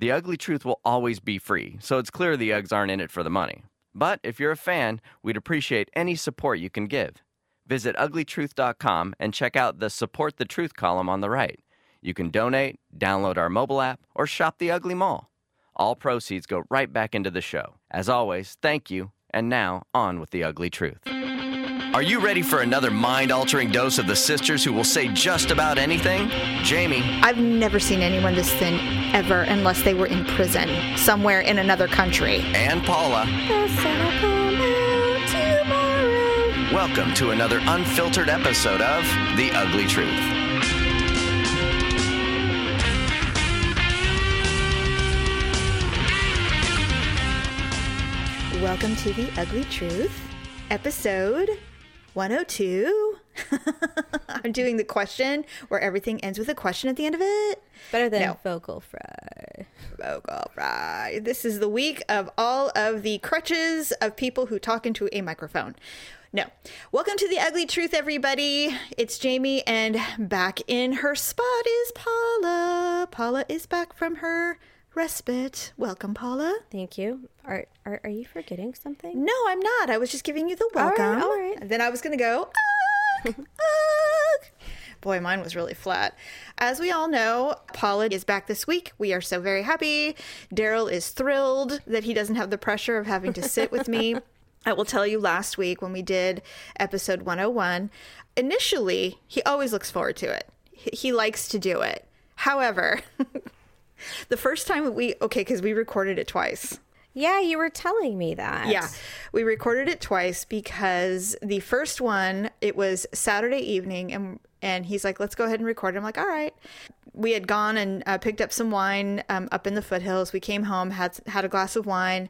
The ugly truth will always be free, so it's clear the Uggs aren't in it for the money. But if you're a fan, we'd appreciate any support you can give. Visit uglytruth.com and check out the Support the Truth column on the right. You can donate, download our mobile app, or shop the Ugly Mall. All proceeds go right back into the show. As always, thank you, and now on with the ugly truth. Are you ready for another mind altering dose of the sisters who will say just about anything? Jamie, I've never seen anyone this thin ever unless they were in prison somewhere in another country. and Paula, welcome to another unfiltered episode of The Ugly Truth. Welcome to The Ugly Truth, episode 102. I'm doing the question where everything ends with a question at the end of it. Better than No. vocal fry. Vocal fry. This is the week of all of the crutches of people who talk into a microphone. No. Welcome to the ugly truth, everybody. It's Jamie, and back in her spot is Paula. Paula is back from her respite. Welcome, Paula. Thank you. Are, are are you forgetting something? No, I'm not. I was just giving you the welcome. all right. And then I was going to go, "Ugh, ugh." Boy, mine was really flat. As we all know, Paula is back this week. We are so very happy. Daryl is thrilled that he doesn't have the pressure of having to sit with me. I will tell you last week when we did episode 101, initially, he always looks forward to it. He likes to do it. However, the first time we, okay, because we recorded it twice. Yeah, you were telling me that. Yeah, we recorded it twice because the first one it was Saturday evening, and and he's like, "Let's go ahead and record." I'm like, "All right." We had gone and uh, picked up some wine um, up in the foothills. We came home, had had a glass of wine,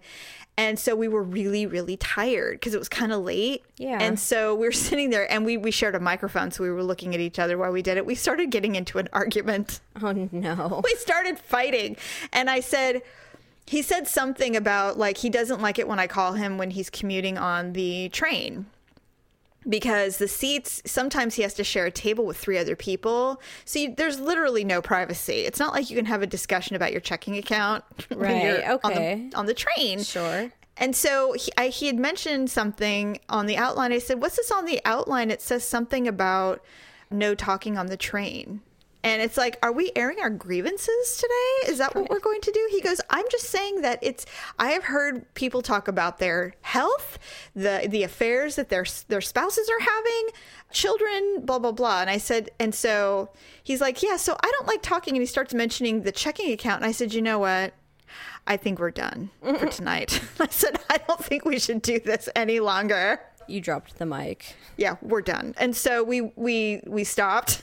and so we were really really tired because it was kind of late. Yeah. and so we were sitting there, and we we shared a microphone, so we were looking at each other while we did it. We started getting into an argument Oh no. we started fighting and i said he said something about like he doesn't like it when i call him when he's commuting on the train because the seats sometimes he has to share a table with three other people so you, there's literally no privacy it's not like you can have a discussion about your checking account Right, you're on the- okay. on the train Sure. and so he, I, he had mentioned something on the outline. I said, What's this on the outline? It says something about no talking on the train. And it's like, Are we airing our grievances today? Is that what we're going to do? He goes, I'm just saying that it's, I have heard people talk about their health, the, the affairs that their, their spouses are having, children, blah, blah, blah. And I said, And so he's like, Yeah, so I don't like talking. And he starts mentioning the checking account. And I said, You know what? I think we're done for tonight. I said, I don't think we should do this any longer. You dropped the mic. Yeah, we're done. And so we we we stopped.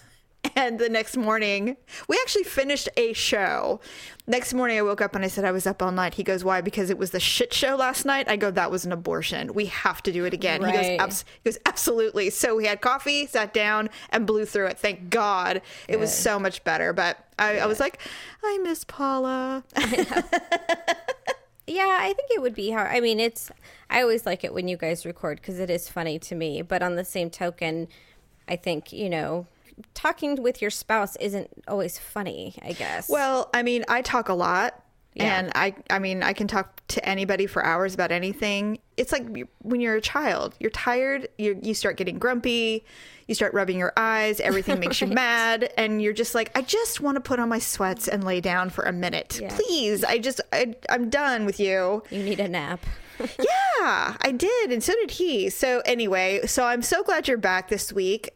And the next morning, we actually finished a show. Next morning, I woke up and I said I was up all night. He goes, "Why? Because it was the shit show last night." I go, "That was an abortion. We have to do it again." He goes, Abs- "He goes, absolutely." So we had coffee, sat down, and blew through it. Thank God, it was so much better. But I, I was like, "I miss Paula." Yeah, I think it would be hard. I mean, it's. I always like it when you guys record because it is funny to me. But on the same token, I think you know, talking with your spouse isn't always funny. I guess. Well, I mean, I talk a lot. Yeah. And I, I mean, I can talk to anybody for hours about anything. It's like when you're a child, you're tired, you you start getting grumpy, you start rubbing your eyes, everything makes you mad, and you're just like, I just want to put on my sweats and lay down for a minute, Yeah. please. I just, I, I'm done with you. you need a nap. Yeah, I did, and so did he. So anyway, so I'm so glad you're back this week.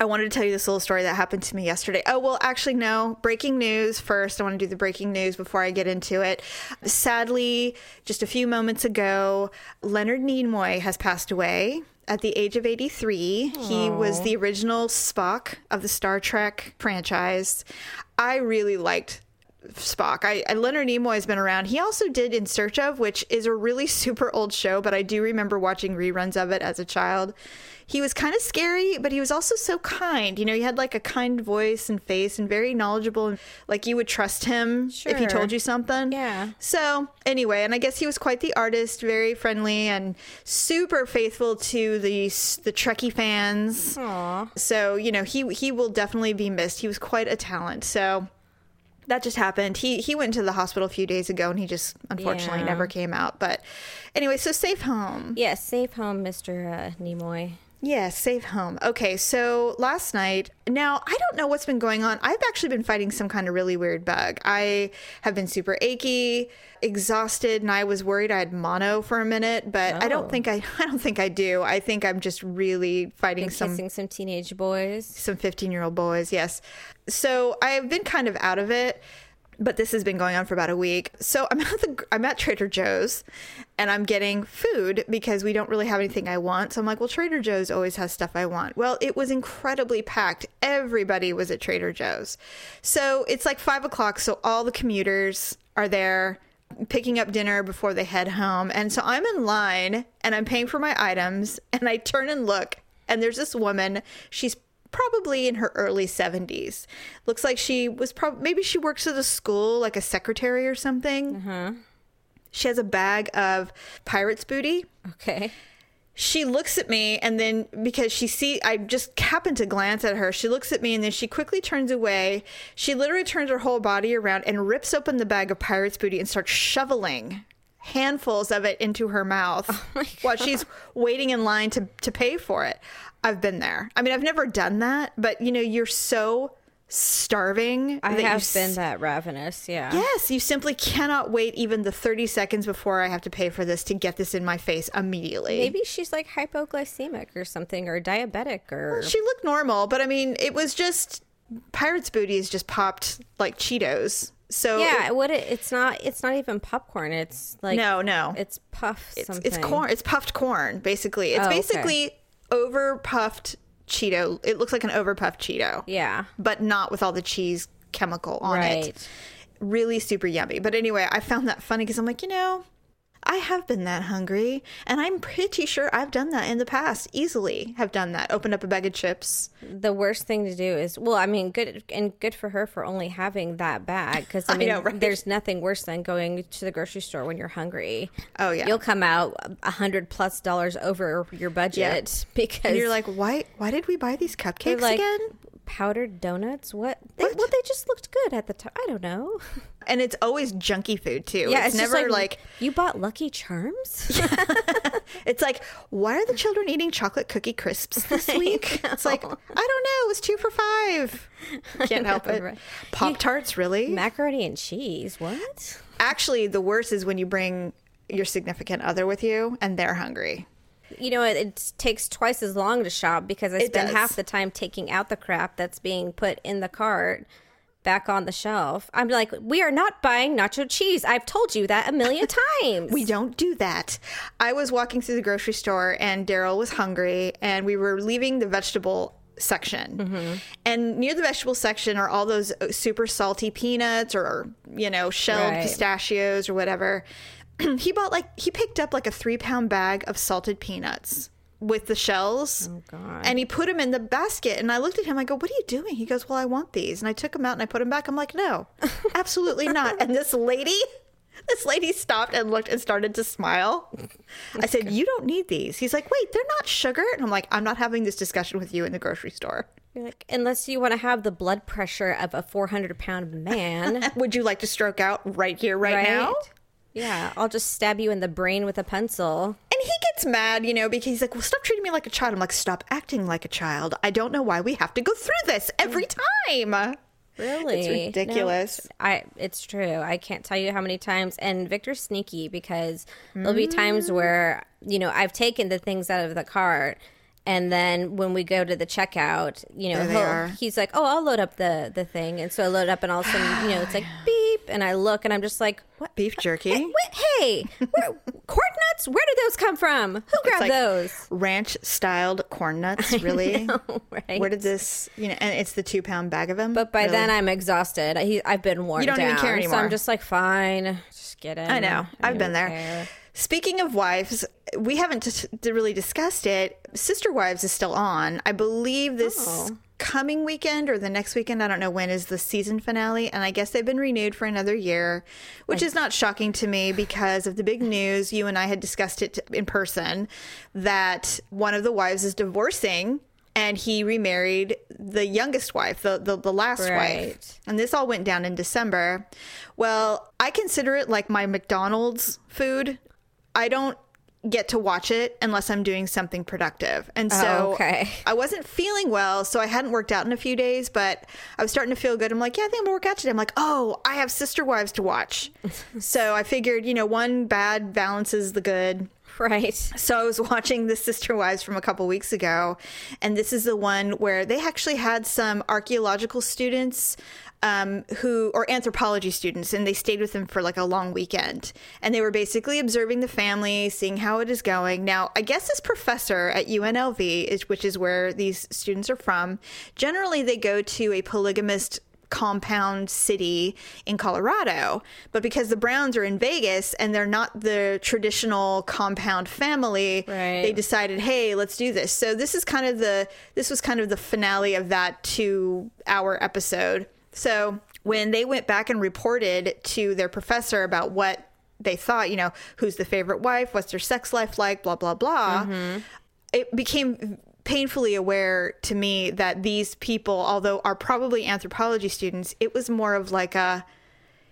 I wanted to tell you this little story that happened to me yesterday. Oh, well, actually, no. Breaking news first. I want to do the breaking news before I get into it. Sadly, just a few moments ago, Leonard Nimoy has passed away at the age of 83. He was the original Spock of the Star Trek franchise. I really liked Spock. I, I Leonard Nimoy has been around. He also did In Search of, which is a really super old show, but I do remember watching reruns of it as a child. He was kind of scary, but he was also so kind. You know, he had like a kind voice and face and very knowledgeable and like you would trust him if he told you something. Yeah. So, anyway, and I guess he was quite the artist, very friendly and super faithful to the the Trekkie fans. Aw. So, you know, he he will definitely be missed. He was quite a talent. So, that just happened. He he went to the hospital a few days ago and he just unfortunately Yeah. never came out. But anyway, so safe home. Yes, safe home, Mr. Uh, Nimoy. Yeah, safe home. Okay, so last night, now I don't know what's been going on. I've actually been fighting some kind of really weird bug. I have been super achy, exhausted, and I was worried I had mono for a minute, but I Oh. don't think I I don't think I do. I think I'm just really fighting Been some kissing some teenage boys. some 15 year old boys yes so i've been kind of out of it but this has been going on for about a week. So i'm at the i'm at trader joe's and i'm getting food because we don't really have anything i want. So i'm like well trader joe's always has stuff i want. Well it was incredibly packed. Everybody was at trader joe's. So it's like five o'clock. So all the commuters are there picking up dinner before they head home. And so I'm in line and I'm paying for my items and I turn and look and there's this woman. She's probably in her early 70s. Looks like she was probably maybe she works at a school like a secretary or something. Uh-huh. She has a bag of pirate's booty Okay. she looks at me and then because she see I just happen to glance at her, she looks at me and then she quickly turns away. She literally turns her whole body around and rips open the bag of pirate's booty and starts shoveling handfuls of it into her mouth oh while she's waiting in line to to pay for it. I've been there. I mean, I've never done that, but you know, you're so starving I that you have s- been that ravenous, yeah. Yes, you simply cannot wait even the 30 seconds before I have to pay for this to get this in my face immediately. Maybe she's like hypoglycemic or something, or diabetic, or She looked normal, but I mean, it was just Pirate's Booty is just popped like Cheetos. So yeah. What it, it's not. It's not even popcorn. It's like no, no, It's puff. it's, something. it's corn. It's puffed corn, basically. It's Oh, okay. basically over puffed Cheeto. It looks like an over puffed Cheeto, Yeah. but not with all the cheese chemical on it. Right. Really super yummy. But anyway, I found that funny because I'm like, you know. I have been that hungry, and I'm pretty sure I've done that in the past. Easily have done that. Opened up a bag of chips. The worst thing to do is well, I mean, good and good for her for only having that bag because I I mean, know, right? there's nothing worse than going to the grocery store when you're hungry. Oh, yeah. you'll come out a hundred plus dollars over your budget because And you're like, why? Why did we buy these cupcakes like again? powdered donuts. What? They, What? Well, they just looked good at the time. I don't know. And it's always junky food too. Yeah, it's, just never like, you bought Lucky Charms. it's like why are the children eating chocolate cookie crisps this week? It's like I don't know. It was two for five. Can't help it. Right. Pop tarts, really? Macaroni and cheese. What? Actually, the worst is when you bring your significant other with you and they're hungry. You know, it, it takes twice as long to shop because I It spend does. half the time taking out the crap that's being put in the cart back on the shelf. I'm like, we are not buying nacho cheese. I've told you that a million times. We don't do that. I was walking through the grocery store and Daryl was hungry and we were leaving the vegetable section. Mm-hmm. And near the vegetable section are all those uh, super salty peanuts or, you know, shelled Right. pistachios or whatever. he bought like, he picked up like a three pound bag of salted peanuts with the shells. Oh, God. And he put them in the basket. And I looked at him. I go, What are you doing? He goes, Well, I want these. And I took them out and I put them back. I'm like, No, absolutely not. And this lady, this lady stopped and looked and started to smile. I said, You don't need these. He's like, Wait, they're not sugar. And I'm like, I'm not having this discussion with you in the grocery store. You're like, unless you want to have the blood pressure of a 400 pound man. Would you like to stroke out right here, right, now? Yeah, I'll just stab you in the brain with a pencil. And he gets mad, you know, because he's like, Well, stop treating me like a child. I'm like, Stop acting like a child. I don't know why we have to go through this every time. Really? It's ridiculous. No, I it's true. I can't tell you how many times and Victor's sneaky because there'll be Mm. times where, you know, I've taken the things out of the cart and then when we go to the checkout, you know, he'll- he's like, "Oh, I'll load up the the thing." And so I load up and all of a sudden, you know, it's like beep and I look and I'm just like, "What? Beef jerky. Wait, hey, where, corn nuts? Where did those come from? Who grabbed like those?" ranch styled corn nuts really right? where did this you know and it's the two pound bag of them But by then I'm exhausted. He, I've been worn You don't down. even care So anymore. I'm just like, fine, just get it. i know I i've been there care. Speaking of wives we haven't t- really discussed it sister wives is still on i believe this Oh. coming weekend or the next weekend i don't know when is the season finale and i guess they've been renewed for another year which is not shocking to me because of the big news you and i had discussed it in person that one of the wives is divorcing and he remarried the youngest wife, the the, the last Right. wife. And this all went down in December. Well, I consider it like my McDonald's food. I don't get to watch it unless I'm doing something productive. And so Oh, okay. I wasn't feeling well, so I hadn't worked out in a few days, but I was starting to feel good. I'm like, yeah, I think I'm gonna work out today. I'm like, oh, I have Sister Wives to watch. so I figured, you know, one bad balances the good. Right. So I was watching the Sister Wives from a couple weeks ago, and this is the one where they actually had some archaeological students um, who, or anthropology students, and they stayed with them for like a long weekend. And they were basically observing the family, seeing how it is going. Now, I guess this professor at UNLV, is, which is where these students are from, generally they go to a polygamist compound city in Colorado. But because the Browns are in Vegas and they're not the traditional compound family, Right. they decided, hey, let's do this. So this is kind of the this was kind of the finale of that two hour episode. So when they went back and reported to their professor about what they thought, you know, who's the favorite wife, what's their sex life like, blah blah blah, mm-hmm. it became painfully aware to me that these people, although are probably anthropology students, it was more of like a,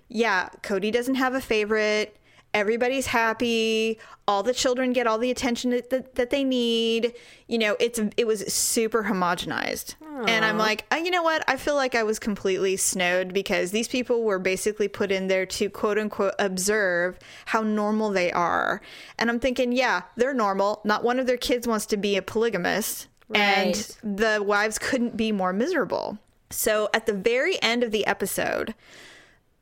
yeah, Kody doesn't have a favorite. Everybody's happy. All the children get all the attention that, that, they need. You know, it's it was super homogenized. And I'm like, uh, you know what? I feel like I was completely snowed because these people were basically put in there to quote unquote observe how normal they are. And I'm thinking, yeah, they're normal. Not one of their kids wants to be a polygamist. And the wives couldn't be more miserable. So at the very end of the episode,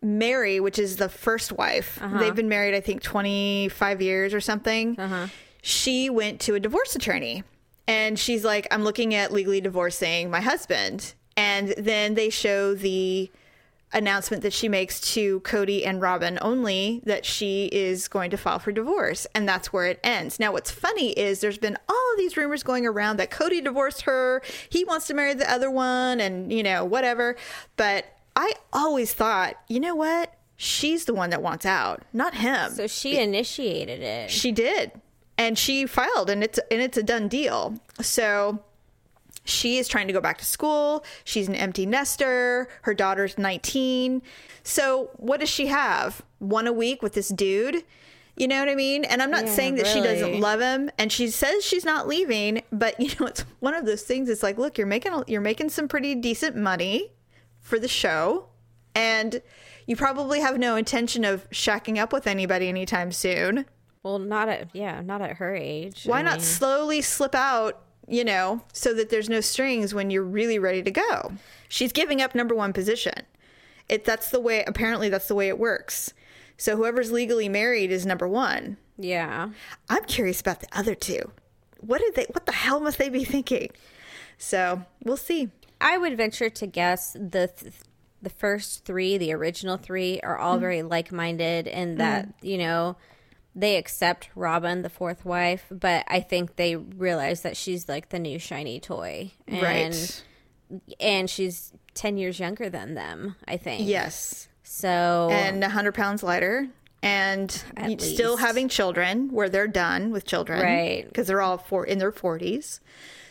Meri, which is the first wife, uh-huh. they've been married, I think, 25 years or something. Uh-huh. She went to a divorce attorney and she's like, I'm looking at legally divorcing my husband. And then they show the announcement that she makes to Kody and Robyn only that she is going to file for divorce. And that's where it ends. Now, what's funny is there's been all of these rumors going around that Kody divorced her. He wants to marry the other one and, you know, whatever. But I always thought, you know what? She's the one that wants out, not him. So she initiated it. She did. And she filed and it's and it's a done deal. So she is trying to go back to school. She's an empty nester. Her daughter's 19. So what does she have? One a week with this dude? You know what I mean? And I'm not Yeah, saying that she doesn't love him and she says she's not leaving, but you know it's one of those things it's like, look, you're making you're making some pretty decent money for the show and you probably have no intention of shacking up with anybody anytime soon. well, not at yeah, not at her age. Why I not mean, slowly slip out, you know, so that there's no strings when you're really ready to go? She's giving up number one position. It that's the way apparently that's the way it works. So whoever's legally married is number one. Yeah. I'm curious about the other two. What did they what the hell must they be thinking? So we'll see. I would venture to guess the th- the first three, the original three, are all mm-hmm. very like minded, and mm-hmm. that you know they accept Robyn, the fourth wife, but I think they realize that she's like the new shiny toy, and, right. And she's ten years younger than them, I think. Yes. So And 100 pounds lighter. And At still least. having children where they're done with children. Right. Because they're all four in their 40s.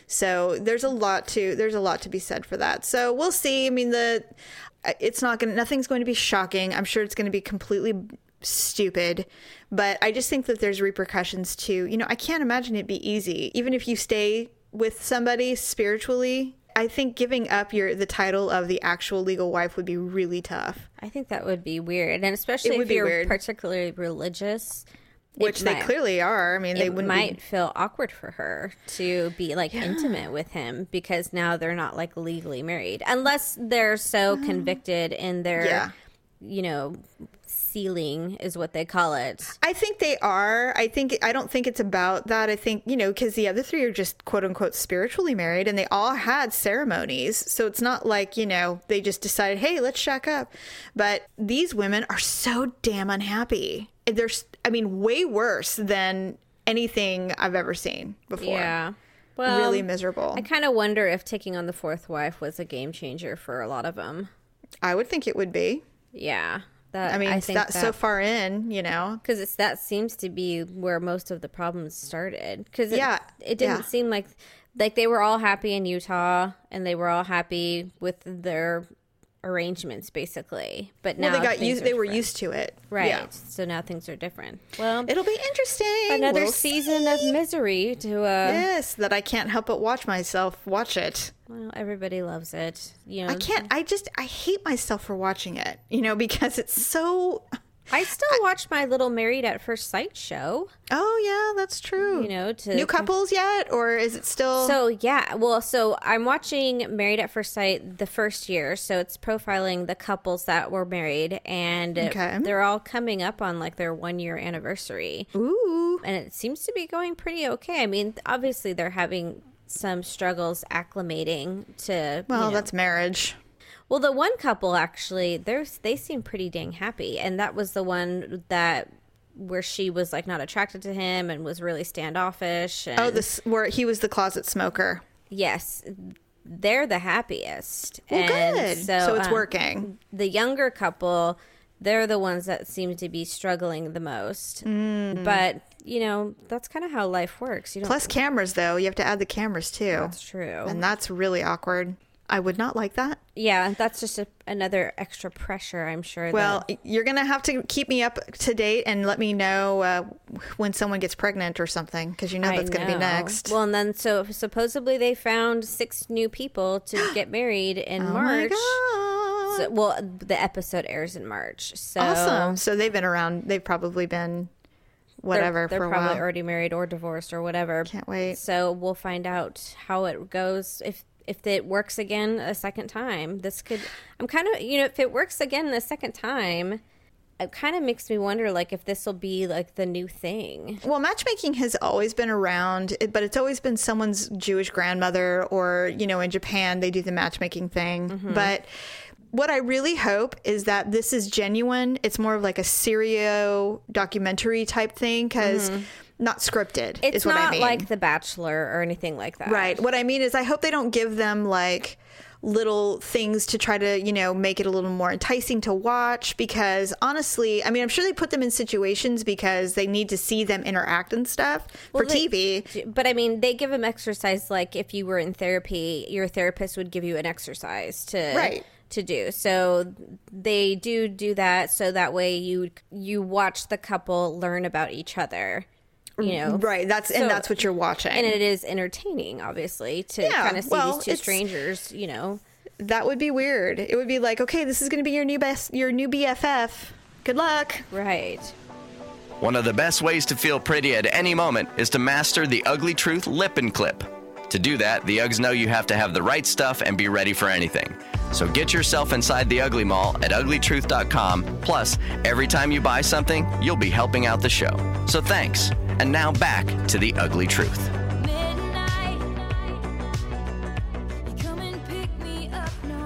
So there's a lot to there's a lot to be said for that. So we'll see. I mean the it's not going to nothing's going to be shocking. I'm sure it's going to be completely stupid, but I just think that there's repercussions too. You know, I can't imagine it be easy. Even if you stay with somebody spiritually, I think giving up your the title of the actual legal wife would be really tough. I think that would be weird, and especially if you're weird. particularly religious, it Which they might- clearly are. I mean, they wouldn't might be feel awkward for her to be like intimate with him because now they're not like legally married unless they're so convicted in their Yeah. you know sealing is what they call it I think they are. I think I don't think it's about that. I think you know because the other three are just quote unquote spiritually married, and they all had ceremonies. So it's not like you know they just decided, hey, let's shack up. But these women are so damn unhappy. They're, I mean, way worse than anything I've ever seen before. yeah well really miserable. i kind of wonder if taking on the fourth wife was a game changer for a lot of them I would think it would be. yeah that I mean, i it's think that, so far in, you know. because it's that seems to be where most of the problems started because Yeah, it didn't yeah. seem like like they were all happy in Utah and they were all happy with their arrangements basically. But now Well, they got used. They were used to it, right. Yeah. So now things are different. Well, It'll be interesting. another We'll season of misery to uh Yes, that I can't help but watch myself watch it. well, everybody loves it. You know, I can't. I just. I hate myself for watching it. You know, because it's so. I still watch my little Married at First Sight show. Oh yeah, that's true. You know, to new couples yet, or is it still? So yeah, well, so I'm watching Married at First Sight the first year, so it's profiling the couples that were married, and Okay. they're all coming up on like their one year anniversary, Ooh. and it seems to be going pretty okay. I mean, obviously they're having some struggles acclimating to. Well, you know- that's marriage. Well, the one couple actually, they're they seem pretty dang happy, and that was the one that where she was like not attracted to him and was really standoffish. And, Oh, this where he was the closet smoker. yes they're the happiest Well, And good. So, it's um, working. the younger couple they're the ones that seem to be struggling the most Mm. but you know that's kind of how life works you don't Plus cameras, though. You have to add the cameras too, that's true and that's really awkward. I would not like that. yeah that's just a, another extra pressure i'm sure Well, that, you're gonna have to keep me up to date and let me know uh, when someone gets pregnant or something, because you know I that's gonna be next. well and then so supposedly they found six new people to get married in oh march my god! So- well the episode airs in march so awesome. So they've been around. They've probably been whatever they're, they're for a probably while. already married or divorced or whatever Can't wait. so we'll find out how it goes if if it works again a second time this could i'm kind of you know if it works again the second time it kind of makes me wonder like if this will be like the new thing Well, matchmaking has always been around, but it's always been someone's Jewish grandmother, or you know, in Japan they do the matchmaking thing. Mm-hmm. But what I really hope is that this is genuine. It's more of like a serio documentary type thing because not scripted. It's is what not I mean. like the bachelor or anything like that Right. What I mean is, I hope they don't give them like little things to try to, you know, make it a little more enticing to watch because honestly, I mean, I'm sure they put them in situations because they need to see them interact and stuff for they- TV. but I mean, they give them exercise like if you were in therapy, your therapist would give you an exercise to Right. to do. So they do do that so that way you you watch the couple learn about each other. You know, Right. That's So- and that's what you're watching. and it is entertaining, obviously, to Yeah, kind of see well, these two strangers. You know, that would be weird. It would be like, okay, this is going to be your new best, your new BFF. Good luck. right? One of the best ways to feel pretty at any moment is to master the Ugly Truth Lip and Clip. To do that, the Uggs know you have to have the right stuff and be ready for anything. So get yourself inside the Ugly Mall at uglytruth.com. Plus, every time you buy something, you'll be helping out the show. So thanks. And now back to the Ugly Truth.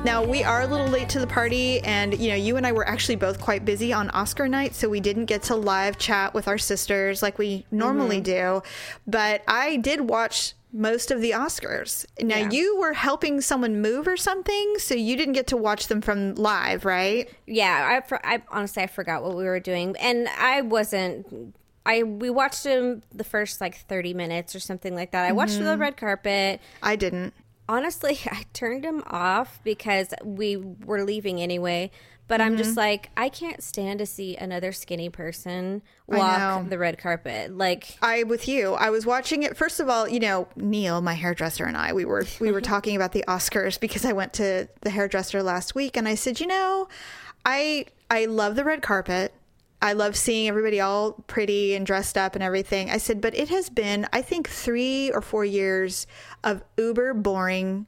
Now we are a little late to the party, and you know, you and I were actually both quite busy on Oscar night, so we didn't get to live chat with our sisters like we normally mm-hmm. do. But I did watch most of the Oscars. Now Yeah. you were helping someone move or something, so you didn't get to watch them from live, right? Yeah, I, I honestly I forgot what we were doing, and I wasn't. I we watched them the first like thirty minutes or something like that. I watched Mm-hmm. the red carpet. I didn't. Honestly, I turned them off because we were leaving anyway. But I'm Mm-hmm. just like I can't stand to see another skinny person walk the red carpet. Like I with you. I was watching it. First of all, you know, Neil, my hairdresser, and I, we were we were talking about the Oscars because I went to the hairdresser last week, and I said, you know, I I love the red carpet. I love seeing everybody all pretty and dressed up and everything. I said, but it has been, I think, three or four years of uber boring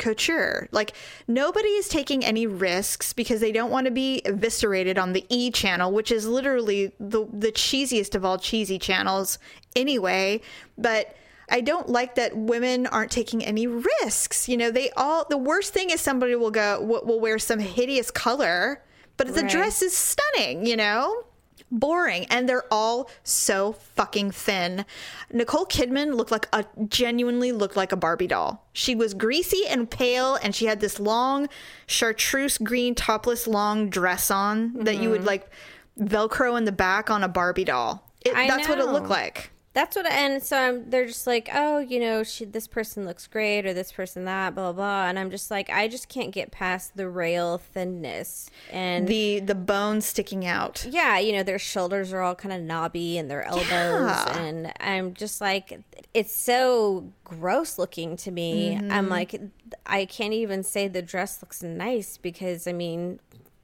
couture. Like nobody is taking any risks because they don't want to be eviscerated on the E channel, which is literally the the cheesiest of all cheesy channels anyway. But I don't like that women aren't taking any risks. You know, they all the worst thing is somebody will go will wear some hideous color, but the Right. dress is stunning, you know? Boring and they're all so fucking thin. Nicole Kidman looked like a genuinely looked like a Barbie doll. She was greasy and pale and she had this long chartreuse green topless long dress on that you would mm-hmm. like velcro in the back on a Barbie doll. It, that's what it looked like. That's what, and so I'm, they're just like, oh, you know, she, this person looks great, or this person that, blah, blah. And I'm just like, I just can't get past the rail thinness. And The the bones sticking out. yeah, you know, their shoulders are all kind of knobby and their elbows. Yeah. And I'm just like, it's so gross looking to me. I'm Mm-hmm. like, I can't even say the dress looks nice because, I mean,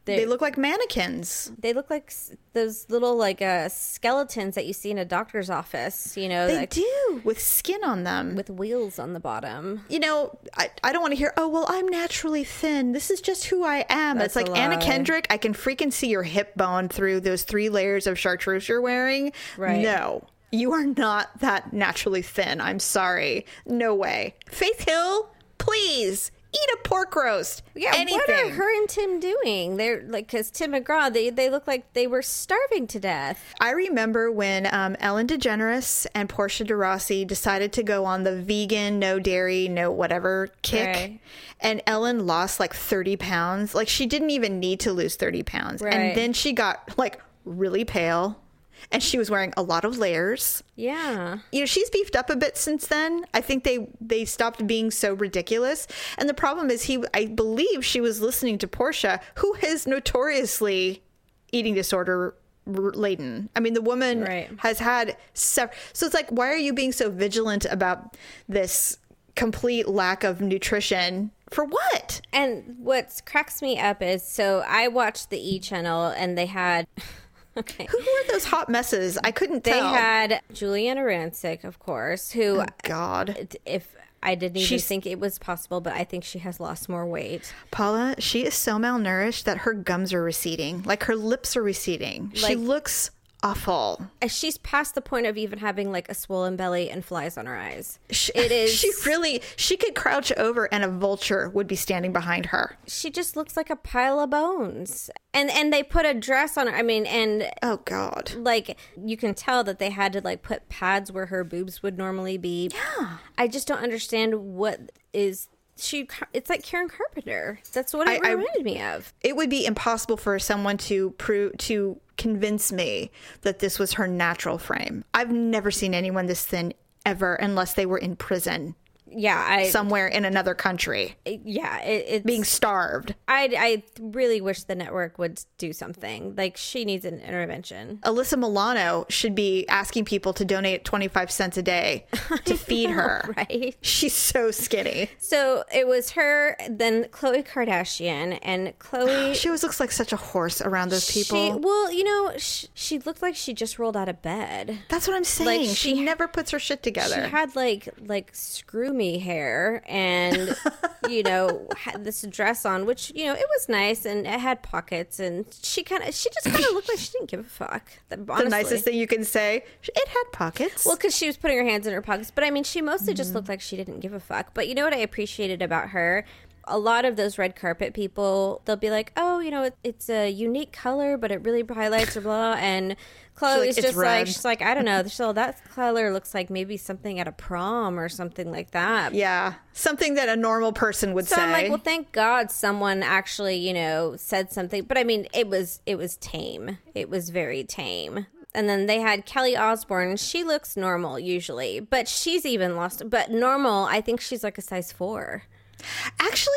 They look like mannequins. they look like those little like uh, skeletons that you see in a doctor's office, you know, They like do with skin on them. with wheels on the bottom. you know, I, I don't want to hear, oh, well, I'm naturally thin. This is just who I am. That's it's like Anna. Kendrick. I can freaking see your hip bone through those three layers of chartreuse you're wearing. Right. No, you are not that naturally thin. I'm sorry. No way. Faith Hill, please eat a pork roast. Yeah, Anything. what are her and Tim doing? They're like, because Tim McGraw, they they look like they were starving to death. I remember when um, Ellen DeGeneres and Portia de Rossi decided to go on the vegan, no dairy, no whatever kick. Right. And Ellen lost like 30 pounds. Like she didn't even need to lose 30 pounds. Right. And then she got like really pale and she was wearing a lot of layers. Yeah, You know, she's beefed up a bit since then. I think they they stopped being so ridiculous. And the problem is he I believe she was listening to Portia, who is notoriously eating disorder laden. I mean, the woman Right. has had sev- so it's like why are you being so vigilant about this complete lack of nutrition? For what? and what cracks me up is so I watched the E channel and they had. Okay. Who were those hot messes? I couldn't They tell. had Giuliana Rancic, of course, who oh, God. if I didn't even She's- think it was possible, but I think she has lost more weight. Paula, she is so malnourished that her gums are receding. Like her lips are receding. she looks awful. She's past the point of even having like a swollen belly and flies on her eyes. She, It is. She really. She could crouch over, and a vulture would be standing behind her. she just looks like a pile of bones. And and they put a dress on her. I mean, and Oh God. like you can tell that they had to like put pads where her boobs would normally be. Yeah. I just don't understand what is she. It's like Karen Carpenter. That's what it I- I- reminded me of. It would be impossible for someone to prove to convince me that this was her natural frame. I've never seen anyone this thin ever, unless they were in prison Yeah, I. somewhere in another country, yeah, it, it's being starved. I I really wish the network would do something. Like she needs an intervention. Alyssa Milano should be asking people to donate 25 cents a day to feed her. Right. She's so skinny. So it was her, then Khloe Kardashian, and Khloe. She always looks like such a horse around those people. Well, you know, she, she looked like she just rolled out of bed. That's what I'm saying. she- she, never puts her shit together. She had like like screw me hair and you know had this dress on, which you know it was nice and it had pockets and she kind of she just kind of looked like she didn't give a fuck. That- the nicest thing you can say. It had pockets. Well, because she was putting her hands in her pockets, but I mean, she mostly just Mm-hmm. looked like she didn't give a fuck. But you know what I appreciated about her? A lot of those red carpet people, they'll be like, "Oh, you know, it, it's a unique color, but it really highlights or blah." And Khloe's like, "It's just red." like, she's like, "I don't know, so that color looks like maybe something at a prom or something like that." yeah, something that a normal person would So say. I'm like, well, thank God someone actually, you know, said something. But I mean, it was it was tame. It was very tame. And then they had Kelly Osbourne. She looks normal usually, but she's even lost. But normal, I think she's like a size four. Actually,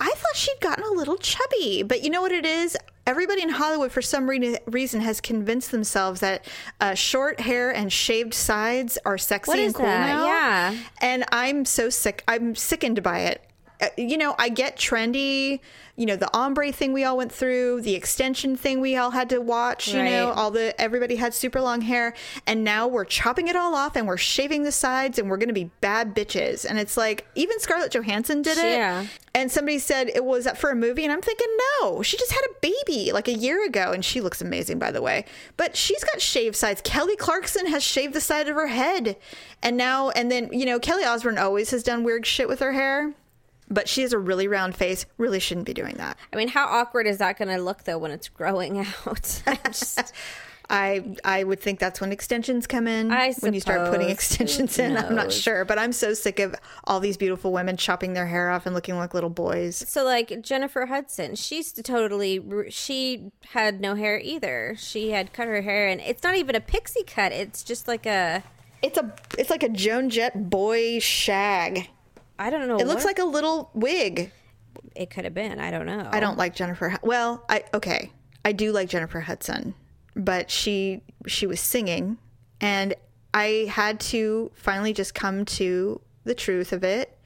I thought she'd gotten a little chubby, but you know what it is? Everybody in Hollywood, for some re- reason, has convinced themselves that uh, short hair and shaved sides are sexy and cool that? now. Yeah. and I'm so sick. I'm sickened by it. Uh, you know, I get trendy. You know, the ombre thing we all went through, the extension thing we all had to watch. You know, all the everybody had super long hair, and now we're chopping it all off and we're shaving the sides, and we're going to be bad bitches. And it's like even Scarlett Johansson did it. Yeah. And somebody said it was for a movie, and I'm thinking, no, she just had a baby like a year ago, and she looks amazing, by the way. But she's got shaved sides. Kelly Clarkson has shaved the side of her head, and now and then you know Kelly Osbourne always has done weird shit with her hair, but she has a really round face. Really shouldn't be doing that. I mean, how awkward is that going to look though when it's growing out? I just, I I would think that's when extensions come in. I when you start putting extensions in, I'm not sure, but I'm so sick of all these beautiful women chopping their hair off and looking like little boys. so like Jennifer Hudson, she's totally she had no hair either. She had cut her hair, and it's not even a pixie cut. It's just like a It's a it's like a Joan Jett boy shag. I don't know. It looks like a little wig. it could have been. I don't know. I don't like Jennifer. Well, I okay, I do like Jennifer Hudson, but she she was singing, and I had to finally just come to the truth of it.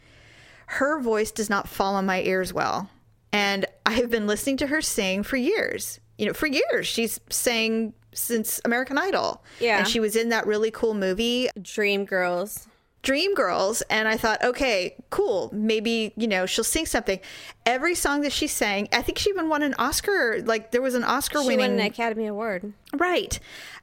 Her voice does not fall on my ears well, and I have been listening to her sing for years. You know, for years she's sang since American Idol. Yeah. and she was in that really cool movie Dream Girls. Dreamgirls, and I thought, okay, cool. Maybe you know she'll sing something. Every song that she sang, I think she even won an Oscar. Like there was an Oscar She winning, won an Academy Award. right?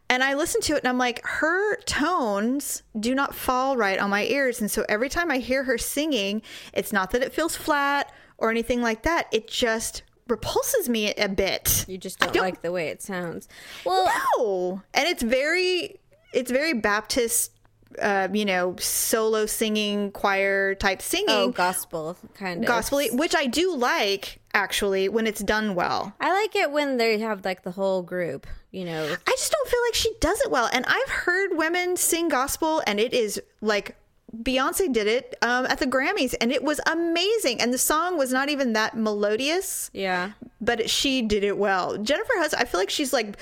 And I listened to it, and I'm like, her tones do not fall right on my ears, and so every time I hear her singing, it's not that it feels flat or anything like that. It just repulses me a bit. You just I don't, like the way it sounds. Well, no and it's very it's very baptist uh, you know solo singing choir type singing oh, gospel kind of gospel which i do like actually when it's done well I like it when they have like the whole group. You know, i just don't feel like she does it well and i've heard women sing gospel and it is like beyonce did it um, at the grammys and it was amazing and the song was not even that melodious yeah. but she did it well. Jennifer Hudson, I feel like she's like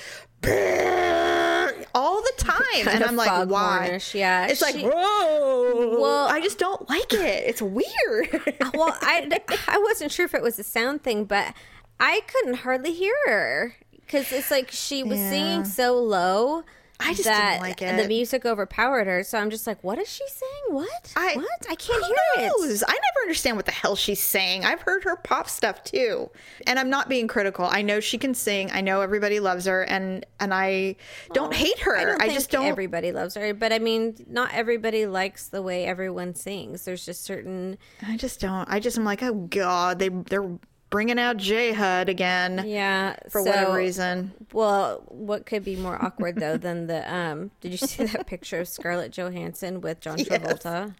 all the time, and Kind of I'm like, why? yeah. it's like whoa. Well- I just don't like it. It's weird. Well, I I wasn't sure if it was a sound thing, but I couldn't hardly hear her because it's like she was Yeah. singing so low. I just that didn't like it. The music overpowered her, so I'm just like, "What is she saying? What? I, what? I can't hear it." I never understand what the hell she's saying. I've heard her pop stuff too, and I'm not being critical. I know she can sing. I know everybody loves her, and and I don't hate her. I, don't think just don't. Everybody loves her, but I mean, not everybody likes the way everyone sings. There's just certain. I just don't. I just am like, oh god, they they're bringing out J Hud again Yeah, for so- whatever reason. Well, what could be more awkward though than the um? Did you see that picture of Scarlett Johansson with John Yes. Travolta?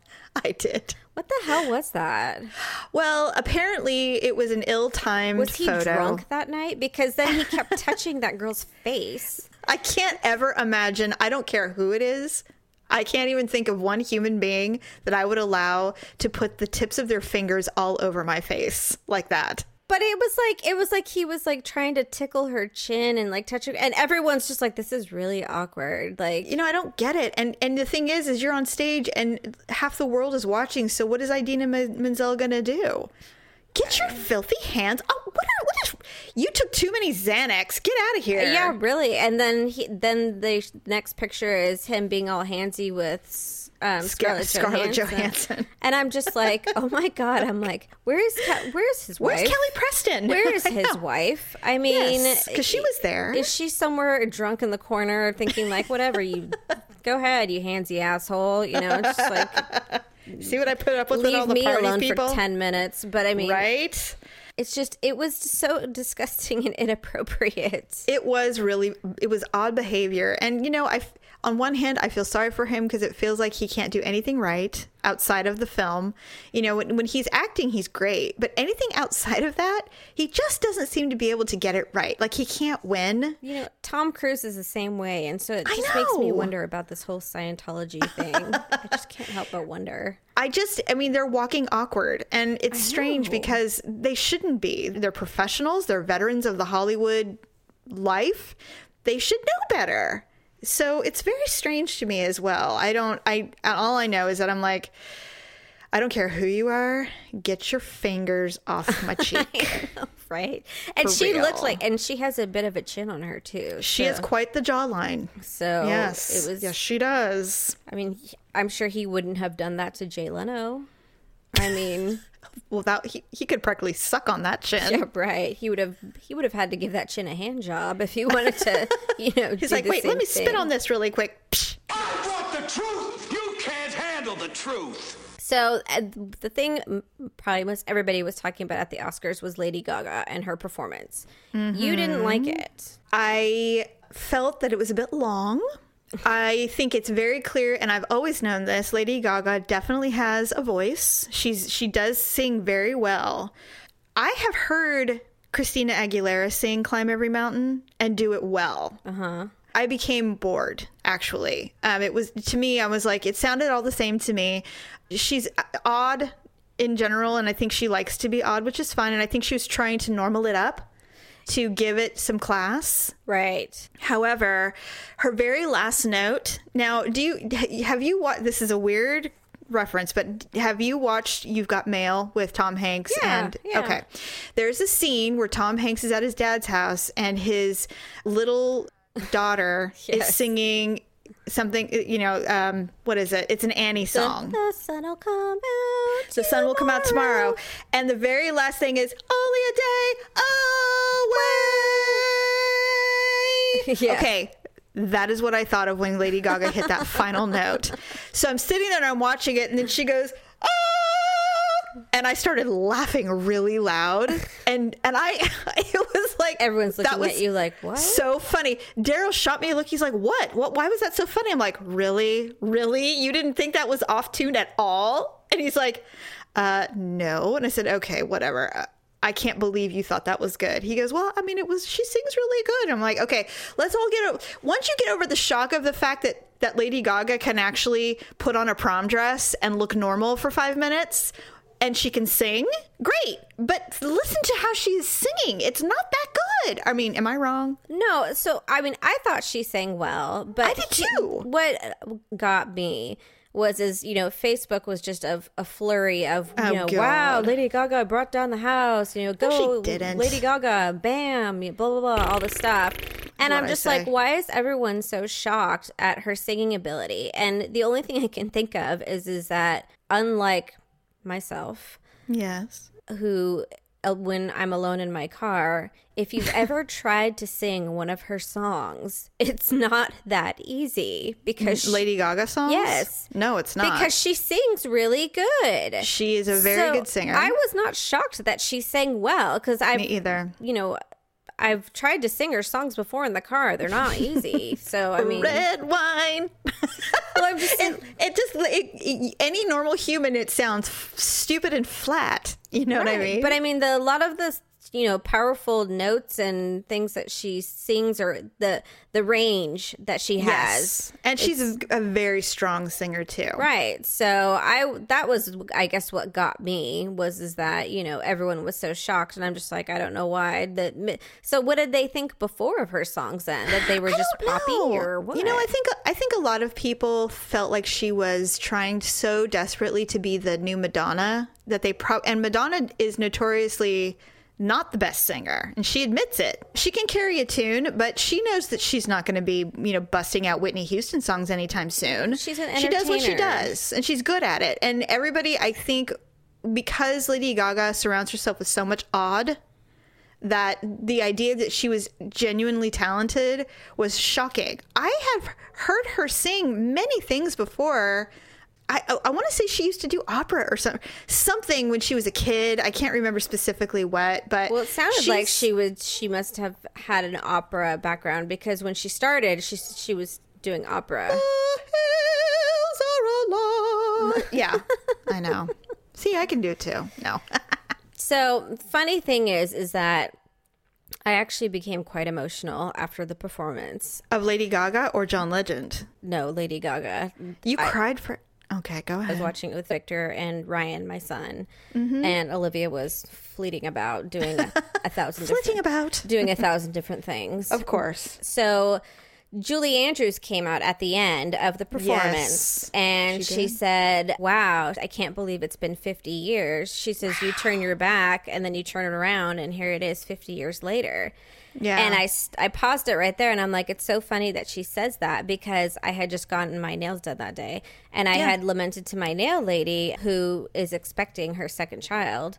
I did. What the hell was that? Well, apparently it was an ill-timed Was he photo. drunk that night? Because then he kept touching that girl's face. I can't ever imagine. I don't care who it is. I can't even think of one human being that I would allow to put the tips of their fingers all over my face like that. But it was like it was like he was like trying to tickle her chin and like touch her, and everyone's just like, "This is really awkward." Like, You know, I don't get it. And and the thing is, is you're on stage and half the world is watching. So what is Idina Menzel gonna do? Get your mm. filthy hands! Oh, what are what is? You took too many Xanax. Get out of here! yeah, really. And then he, then the next picture is him being all handsy with um, Scarlett, Scarlett Johansson. Johansson. and I'm just like, oh my god! I'm like, where's Ke- where's his Where's wife? Kelly Preston? Where is his wife? I mean, because she was there. Is she somewhere drunk in the corner thinking like, whatever you, go ahead, you handsy asshole? You know, it's just like See what I put up with with all the me party alone people, for ten minutes. But I mean, right? it's just it was so disgusting and inappropriate. It was really it was odd behavior, and you know, I on one hand I feel sorry for him because it feels like he can't do anything right outside of the film. You know, when when he's acting, he's great, but anything outside of that, he just doesn't seem to be able to get it right. Like he can't win. You know, Tom Cruise is the same way, and so it just makes me wonder about this whole Scientology thing. I just can't help but wonder. I just, I mean, they're walking awkward, and it's strange because they shouldn't be. They're professionals, they're veterans of the Hollywood life. They should know better. So it's very strange to me as well. I don't, I, all I know is that I'm like, I don't care who you are, get your fingers off my cheek. right? And For she looks real. like, and she has a bit of a chin on her too. she so, has quite the jawline. So yes. it was. yes, she does. I mean, I'm sure he wouldn't have done that to Jay Leno. I mean, Well, that, he, he could practically suck on that chin. yeah, right. He would have. He would have had to give that chin a hand job if he wanted to. You know, He's do like, the wait, let same me spit on this really quick. Psh. I want the truth! You can't handle the truth! So uh, the thing, probably most everybody was talking about at the Oscars was Lady Gaga and her performance. You didn't like Mm-hmm. it. I felt that it was a bit long. I think it's very clear, and I've always known this. Lady Gaga definitely has a voice. She's she does sing very well. I have heard Christina Aguilera sing "Climb Every Mountain" and do it well. Uh huh. I became bored actually. Um, it was to me, I was like, it sounded all the same to me. She's odd in general, and I think she likes to be odd, which is fine. And I think she was trying to normal it up to give it some class. Right. However, her very last note. Now, do you have you watched? This is a weird reference, but have you watched You've Got Mail with Tom Hanks? Yeah, and yeah. okay, there's a scene where Tom Hanks is at his dad's house and his little daughter is singing something. You know, um, what is it? It's an Annie song. The sun will come out. The sun will come out tomorrow. And the very last thing is only a day away. Yeah. Okay. That is what I thought of when Lady Gaga hit that final note. So I'm sitting there and I'm watching it, and then she goes, "Ah!" And I started laughing really loud, and and I it was like Everyone's looking at you like, "What?" So funny. Daryl shot me a look. He's like, "What? What? Why was that so funny?" I'm like, "Really, really? You didn't think that was off tune at all?" And he's like, "Uh, no." And I said, "Okay, whatever." Uh, I can't believe you thought that was good. He goes, Well, I mean, it was, she sings really good. I'm like, Okay, let's all get, o- once you get over the shock of the fact that, that Lady Gaga can actually put on a prom dress and look normal for five minutes and she can sing, great. But listen to how she's singing. It's not that good. I mean, am I wrong? No, so I mean, I thought she sang well, but I did too. what got me was is you know Facebook was just a, a flurry of you Oh, know wow Lady Gaga brought down the house you know go she didn't. Lady Gaga bam blah blah blah all the stuff and What'd I'm just like why is everyone so shocked at her singing ability and the only thing I can think of is is that unlike myself Yes. who uh, when I'm alone in my car, if you've ever tried to sing one of her songs, it's not that easy because she, Lady Gaga songs? Yes. No, it's not. because she sings really good. she is a very So good singer. I was not shocked that she sang well because I, Me either. you know, I've tried to sing her songs before in the car. They're not easy. So I mean, Red wine. well, just it, it just it, it- any normal human it sounds f- stupid and flat. You know what I mean? But I mean, the a lot of the you know powerful notes and things that she sings, or the the range that she has. yes, and she's a, very strong singer too. Right. So I that was I guess what got me was is that, you know, everyone was so shocked and I'm just like I don't know why that So what did they think before of her songs then? That they were I just poppy know. or what? You know, I think I think a lot of people felt like she was trying so desperately to be the new Madonna that they pro and Madonna is notoriously not the best singer and she admits it. She can carry a tune, but she knows that she's not going to be, you know, busting out Whitney Houston songs anytime soon. She's an She does what she does and she's good at it. And everybody I think because Lady Gaga surrounds herself with so much odd that the idea that she was genuinely talented was shocking. I have heard her sing many things before. I, I want to say she used to do opera or something, something when she was a kid. I can't remember specifically what, but Well, it sounded like she would she must have had an opera background because when she started, she she was doing opera. Hills are alive. Yeah, I know. See, I can do it too. No. So, funny thing is is that I actually became quite emotional after the performance. of Lady Gaga or John Legend. No, Lady Gaga. You cried for. Okay, go ahead. I was watching it with Victor and Ryan, my son, Mm-hmm. and Olivia was fleeting about doing a, a thousand Flitting about. doing a thousand different things. Of course. So Julie Andrews came out at the end of the performance Yes, and she she, said, Wow, I can't believe it's been 50 years. She says, You turn your back and then you turn it around, and here it is 50 years later. Yeah. And I, I paused it right there and I'm like, It's so funny that she says that because I had just gotten my nails done that day. And I Yeah. had lamented to my nail lady who is expecting her second child.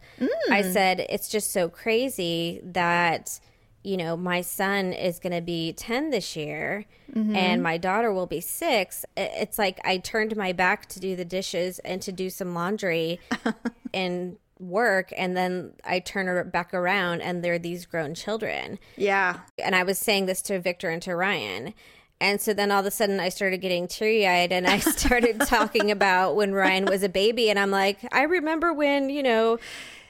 I Mm. said, It's just so crazy that you know, my son is going to be 10 this year Mm-hmm. and my daughter will be six. It's like I turned my back to do the dishes and to do some laundry and work. And then I turn her back around and they're these grown children. Yeah. And I was saying this to Victor and to Ryan. And so then all of a sudden I started getting teary eyed and I started talking about when Ryan was a baby. And I'm like, I remember when, you know,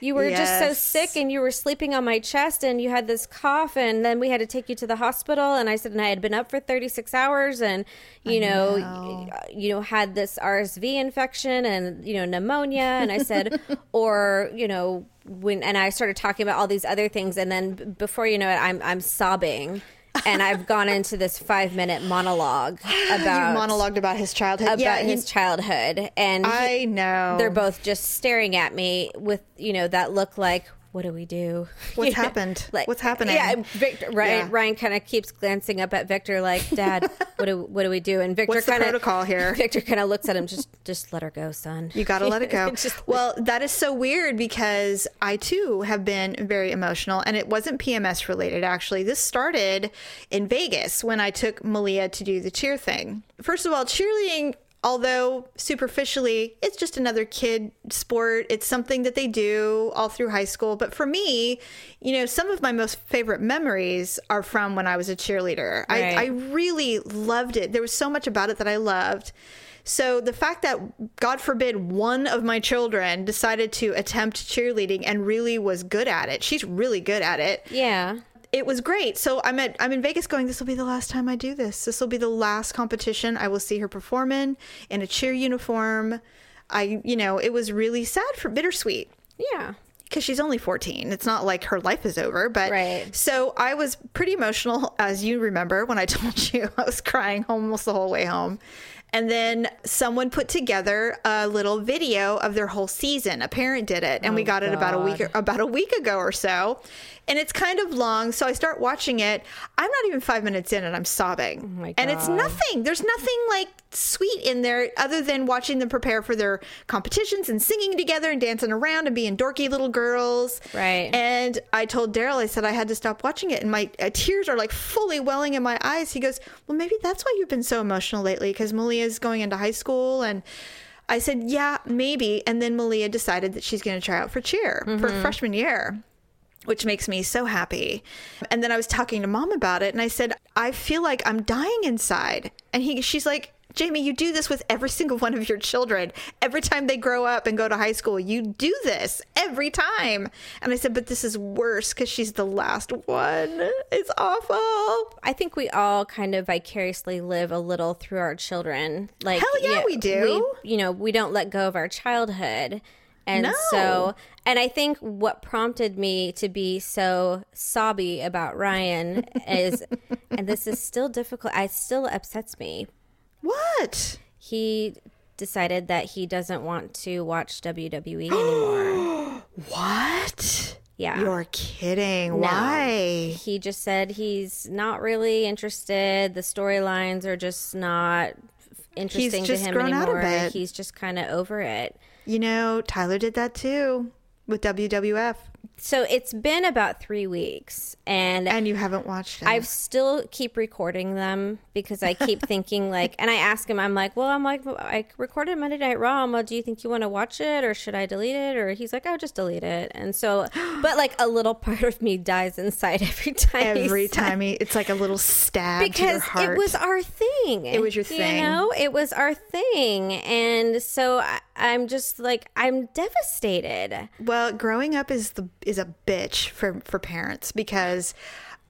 you were just so sick and you were sleeping on my chest and you had this cough and then we had to take you to the hospital. And I said and I had been up for 36 hours and you know, know. Uh, you know had this RSV infection and you know pneumonia. And I said or you know when and I started talking about all these other things. And then before you know it I'm I'm sobbing and I've gone into this 5 minute monologue about you monologued about his childhood. about yeah, his he- childhood and he- I know. they're both just staring at me with you know that look like what do we do What's happened? like What's happening? yeah victor ryan, Yeah. ryan kind of keeps glancing up at victor like dad what do what do we do and victor kind of protocol here? victor kind of looks at him just just let her go son You got to let it go. Just- well, that is so weird because I too have been very emotional and it wasn't PMS related actually. This started in Vegas when I took Malia to do the cheer thing. First of all, cheerleading although superficially it's just another kid sport. It's something that they do all through high school. But for me you know some of my most favorite memories are from when i was a cheerleader. I, I really loved it. There was so much about it that i loved. So the fact that God forbid one of my children decided to attempt cheerleading and really was good at it. She's really good at it. yeah It was great. So I'm at I'm in Vegas going this will be the last time I do this. This will be the last competition I will see her perform in in a cheer uniform. I you know, it was really sad for bittersweet yeah because she's only 14. It's not like her life is over, but Right. so I was pretty emotional, as you remember when I told you I was crying almost the whole way home. And then someone put together a little video of their whole season. A parent did it, and we got it about a week about a week ago or so. And it's kind of long, so I start watching it. I'm not even five minutes in, and I'm sobbing. my and it's nothing. There's nothing like sweet in there other than watching them prepare for their competitions and singing together and dancing around and being dorky little girls. Right. And I told Daryl, I said I had to stop watching it, and my uh, tears are like fully welling in my eyes. He goes, "Well, maybe that's why you've been so emotional lately, because Malia's going into high school." And I said, "Yeah, maybe." And then Malia decided that she's going to try out for cheer for mm-hmm. freshman year which makes me so happy. And then I was talking to mom about it and I said, I feel like I'm dying inside. And he she's like, Jamie, you do this with every single one of your children. Every time they grow up and go to high school, you do this every time. And I said, but this is worse because she's the last one. It's awful. I think we all kind of vicariously live a little through our children. Like, Hell yeah, we do. We, you know, we don't let go of our childhood, and No. so, and I think what prompted me to be so sobby about Ryan is, and this is still difficult. It still upsets me. What? He decided that he doesn't want to watch WWE anymore. What? Yeah. You're kidding. No. Why? He just said he's not really interested. The storylines are just not interesting just to him grown out of anymore. He's just kind of over it. You know, Tyler did that too with WWF. So it's been about three weeks, and And you haven't watched it. I still keep recording them because I keep thinking like, and I ask him, I'm like, well, I'm like, I recorded Monday Night Raw. Well, do you think you want to watch it, or should I delete it? Or he's like, oh, just delete it. And so, but like a little part of me dies inside every time. every time he, it's like a little stab because it was our thing. It was your thing. You know, it was our thing, and so I, I'm just like I'm devastated. well, growing up is the is a bitch for for parents because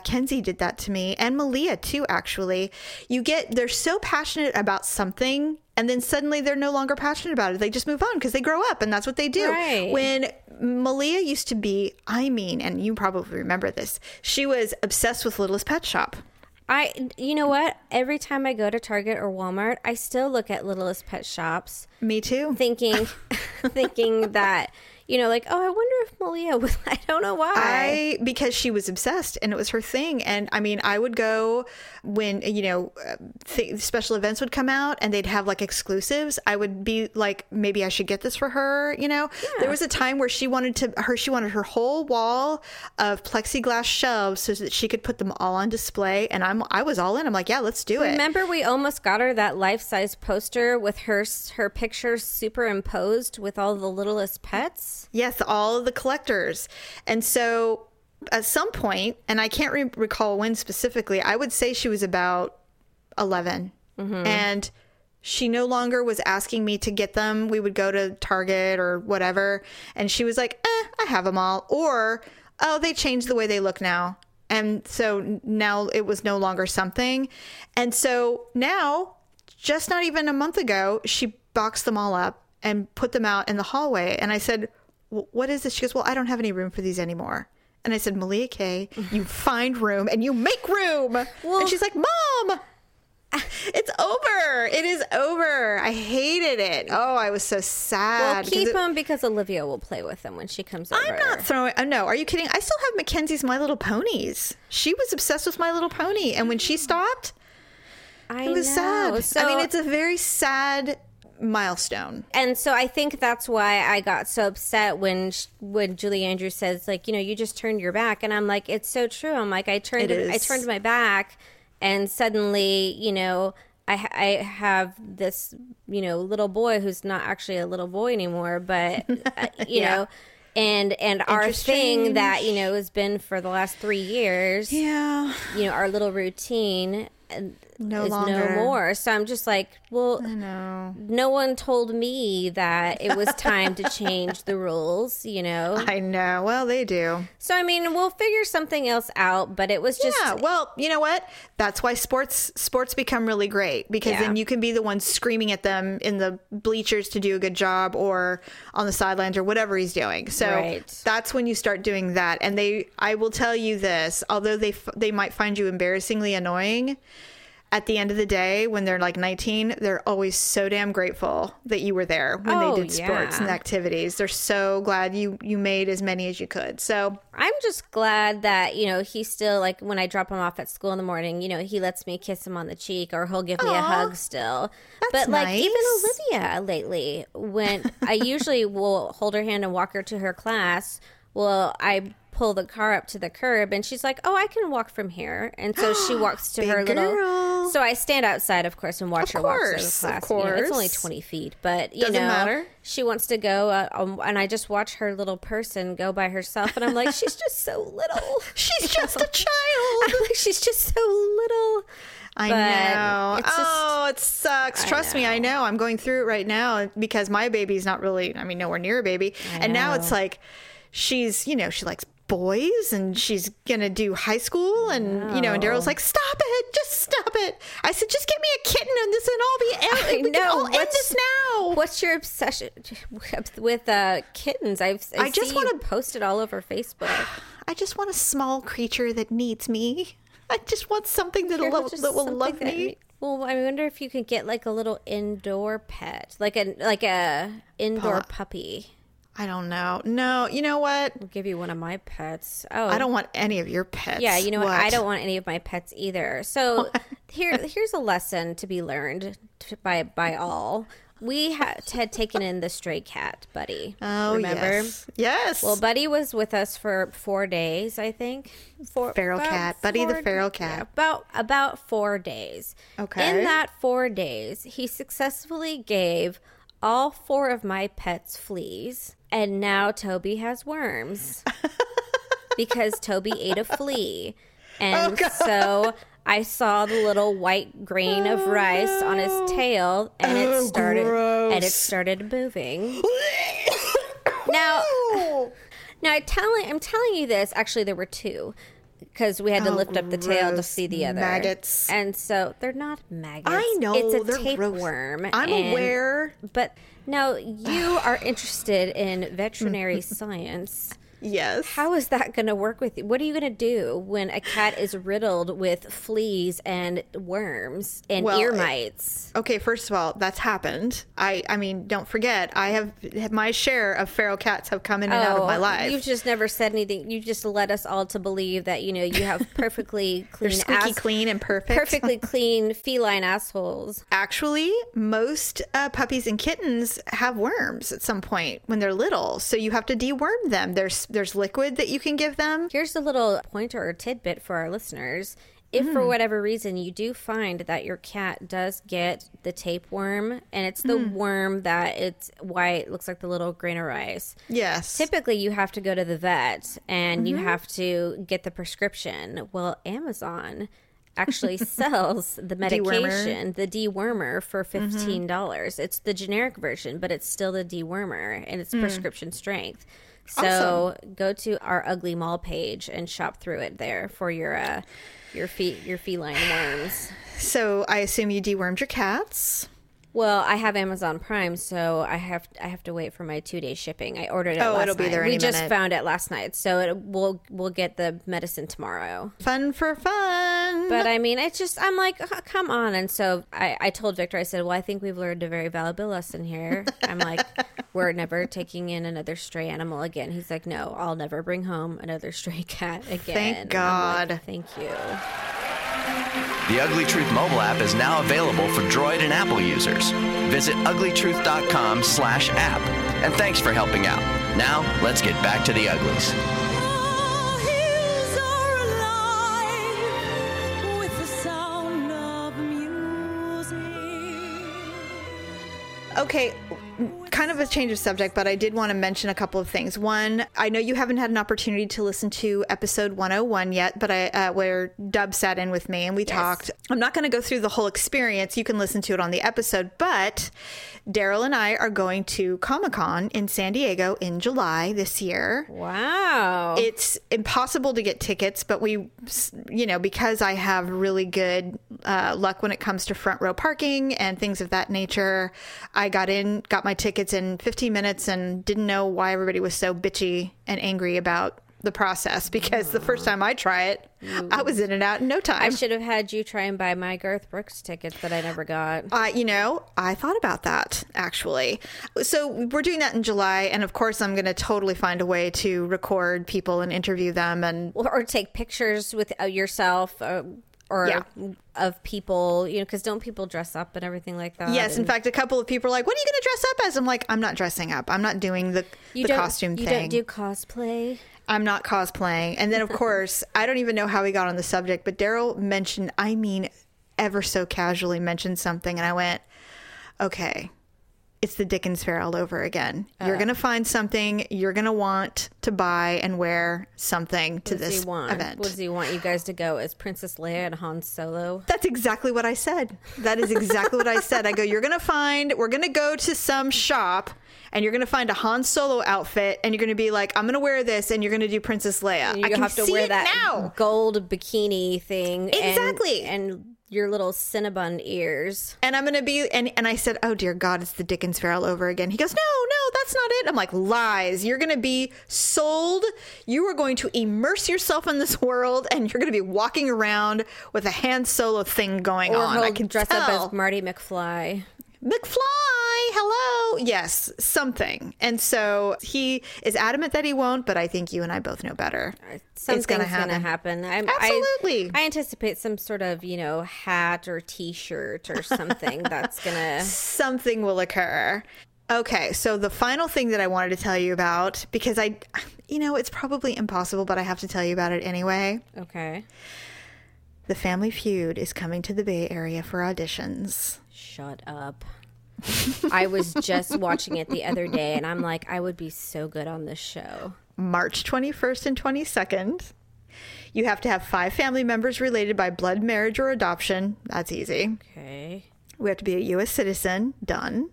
Kenzie did that to me and Malia too actually. You get they're so passionate about something and then suddenly they're no longer passionate about it. They just move on because they grow up and that's what they do. Right. When Malia used to be, I mean, and you probably remember this, she was obsessed with Littlest Pet Shop. I, you know what? Every time I go to Target or Walmart, I still look at Littlest Pet Shops, Me too. thinking, thinking that you know, like, oh, I wonder if Malia was. I don't know why. I because she was obsessed and it was her thing. And I mean, I would go when you know uh, th- special events would come out and they'd have like exclusives. I would be like, maybe I should get this for her. You know, there was a time where she wanted to her she wanted her whole wall of plexiglass shelves so that she could put them all on display. And I'm I was all in. I'm like, yeah, let's do it. Remember, we almost got her that life size poster with her her picture superimposed with all the littlest pets. Yes, all of the collectors. And so at some point, and I can't re- recall when specifically, I would say she was about 11. And she no longer was asking me to get them. We would go to Target or whatever. And she was like, eh, I have them all. Or, oh, they changed the way they look now. And so now it was no longer something. And so now, just not even a month ago, she boxed them all up and put them out in the hallway. And I said, "Wh- What is this? She goes, Well, I don't have any room for these anymore. And I said, Malia Kay, you find room and you make room. and she's like, Mom, it's over. It is over. I hated it. Oh, I was so sad. Well, keep it- them because Olivia will play with them when she comes over. I'm not throwing. Oh, no, are you kidding? I still have Mackenzie's My Little Ponies. She was obsessed with My Little Pony, and when she mm. stopped, I it was know. sad. So, I mean, it's a very sad milestone. and so I think that's why I got so upset when when Julie Andrews says like, you know, you just turned your back, and I'm like, it's so true. I'm like, I turned, I turned my back, and suddenly, you know. I, I have this, you know, little boy who's not actually a little boy anymore, but uh, you Yeah. know, and and our thing that you know has been for the last three years. Yeah. you know our little routine No is longer. no more so i'm just like well No. no one told me that it was time to change the rules you know I know. Well, they do. so i mean we'll figure something else out but it was just Yeah, well, you know what? That's why sports sports become really great because Yeah. then you can be the one screaming at them in the bleachers to do a good job or on the sidelines or whatever he's doing. So Right. that's when you start doing that. And they, I will tell you this, although they they might find you embarrassingly annoying. At the end of the day, when they're like 19, they're always so damn grateful that you were there when Oh, they did sports and activities. They're so glad you you made as many as you could. So i'm just glad that you know he's still like when i drop him off at school in the morning you know he lets me kiss him on the cheek or he'll give me a hug still but like even olivia lately when i usually will hold her hand and walk her to her class well i pull the car up to the curb and she's like oh i can walk from here and so she walks to her little girl. so i stand outside of course and watch Of her walk to course, the of class You know, it's only 20 feet but you Doesn't know matter. she wants to go uh, um, and i just watch her little person go by herself and i'm like she's just so little she's just a child. I'm like, she's just so little I But know. it's just- oh, it sucks. Trust me, I know. I'm going through it right now because my baby's not really, I mean, nowhere near a baby. And now it's like she's, you know, she likes boys and she's to do high school. And, you know, and Daryl's like, stop it. Just stop it. I said, just get me a kitten and this and all be I we can all end What's- this now. What's your obsession with uh, kittens? I've I, I just you wanna- post it all over Facebook. I just want a small creature that needs me. I just want something that'll love, that will love that- me. well, I wonder if you could get like a little indoor pet, like a like a indoor Pu- puppy. I don't know. No, you know what? I'll give you one of my pets. Oh, I don't want any of your pets. Yeah, you know what? I don't want any of my pets either. So here, here's a lesson to be learned t- by by all. We had, had taken in the stray cat, Buddy. Oh, remember? yes. Yes. Well, Buddy was with us for four days, I think. Four, Feral cat. Buddy the feral cat. yeah, about about four days. Okay. In that four days, he successfully gave all four of my pets fleas, and now Toby has worms because Toby ate a flea, and Oh, so. I saw the little white grain of rice on his tail, and it Oh, started and it started moving. Now, now I telling I'm telling you this. Actually, there were two because we had to Oh, lift up the tail to see the other Maggots. and so they're not maggots. I know it's a gross. tapeworm. I'm and- aware. but now you are interested in veterinary science. Yes. How is that going to work with you? What are you going to do when a cat is riddled with fleas and worms and Well, ear it- mites? Okay, first of all, that's happened. I I mean, don't forget, I have my share of feral cats have come in and out of my life. Oh, You've just never said anything. You just led us all to believe that you know you have perfectly clean, squeaky ass- clean and perfect. perfectly clean feline assholes. Actually, most uh, puppies and kittens have worms at some point when they're little, so you have to deworm them. There's there's liquid that you can give them. Here's a little pointer or tidbit for our listeners. If Hmm. for whatever reason you do find that your cat does get the tapeworm, and it's the Hmm. worm that it's white, looks like the little grain of rice. Yes. Typically, you have to go to the vet and you Mm-hmm. have to get the prescription. Well, Amazon actually sells the medication, the dewormer, for 15. dollars It's the generic version, but it's still the dewormer and it's prescription strength. So go to our ugly mall page and shop through it there for your uh, your feet your feline worms. So I assume you dewormed your cats. Well, I have Amazon Prime, so I have I have to wait for my two day shipping. I ordered it. Oh, it'll be night. there We just minute. found it last night, so it, we'll we'll get the medicine tomorrow. Fun for fun. But I mean, it's just I'm like, "Oh, come on. And so I, I told Victor, I said, well, I think we've learned a very valuable lesson here. I'm like, we're never taking in another stray animal again. He's like, no, I'll never bring home another stray cat again. Like, God. Thank you. The Ugly Truth mobile app is now available for Droid and Apple users. Visit uglytruth.com slash app. And thanks for helping out. Now, let's get back to the uglies. All hills are alive with the sound of music. Okay, kind of a change of subject, but I did want to mention a couple of things. One, I know you haven't had an opportunity to listen to episode 101 yet, but I uh, where Dub sat in with me and we talked. I'm not going to go through the whole experience. You can listen to it on the episode, but Daryl and I are going to Comic Con in San Diego in July this year. Wow. It's impossible to get tickets, but we, you know, because I have really good uh, luck when it comes to front row parking and things of that nature, I got in, got my tickets in 15 minutes and didn't know why everybody was so bitchy and angry about the process because the first time I try it, I was in and out in no time. I should have had you try and buy my Garth Brooks tickets that I never got. Uh, you know, I thought about that actually. So we're doing that in July, and of course, I'm going to totally find a way to record people and interview them and or, or take pictures with uh, yourself uh, or Yeah. of people you know because don't people dress up and everything like that Yes, in fact, a couple of people are like, "What are you going to dress up as?" I'm like, "I'm not dressing up. I'm not doing the you the costume you thing. don't do cosplay I'm not cosplaying." And then, of course, I don't even know how we got on the subject, but Daryl mentioned, I mean, ever so casually mentioned something, and I went, "Okay." It's the Dickens fair all over again. Uh. You're going to find something. You're going to want to buy and wear something to this he want event. what does he want you guys to go as princess leia and han solo That's exactly what I said. That is exactly what I said. I go, you're going to find, we're going to go to some shop and you're going to find a Han Solo outfit and you're going to be like, I'm going to wear this and you're going to do Princess Leia. you I can have to see wear it that now. gold bikini thing and- Exactly. and, your little cinnabon ears And I'm going to be, and, and I said, oh dear God, it's the Dickens fair all over again. He goes, no, no, that's not it. I'm like, lies. You're going to be sold. You are going to immerse yourself in this world and you're going to be walking around with a Han Solo thing going or on. I can dress tell. up as marty mcfly McFly, hello. Yes, something. And so he is adamant that he won't, but I think you and I both know better. Uh, something's it's gonna gonna happen. happen, I'm- Absolutely. I, I anticipate some sort of you know hat or t-shirt or something that's gonna Something will occur. Okay, so the final thing that I wanted to tell you about, because I, you know, it's probably impossible, but I have to tell you about it anyway. okay The Family Feud is coming to the Bay Area for auditions. Shut up. I was just watching it the other day and I'm like, I would be so good on this show. March 21st and 22nd. You have to have five family members related by blood, marriage, or adoption. That's easy. Okay. We have to be a U.S. citizen. Done.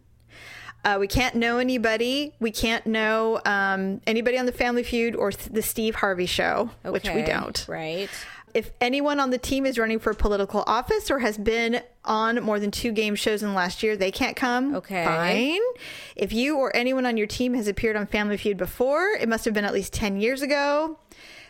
Uh, we can't know anybody. We can't know um, anybody on the Family Feud or th- the Steve Harvey Show, which we don't. Right. If anyone on the team is running for political office or has been on more than two game shows in the last year, they can't come. Okay. Fine. If you or anyone on your team has appeared on Family Feud before, it must have been at least 10 years ago.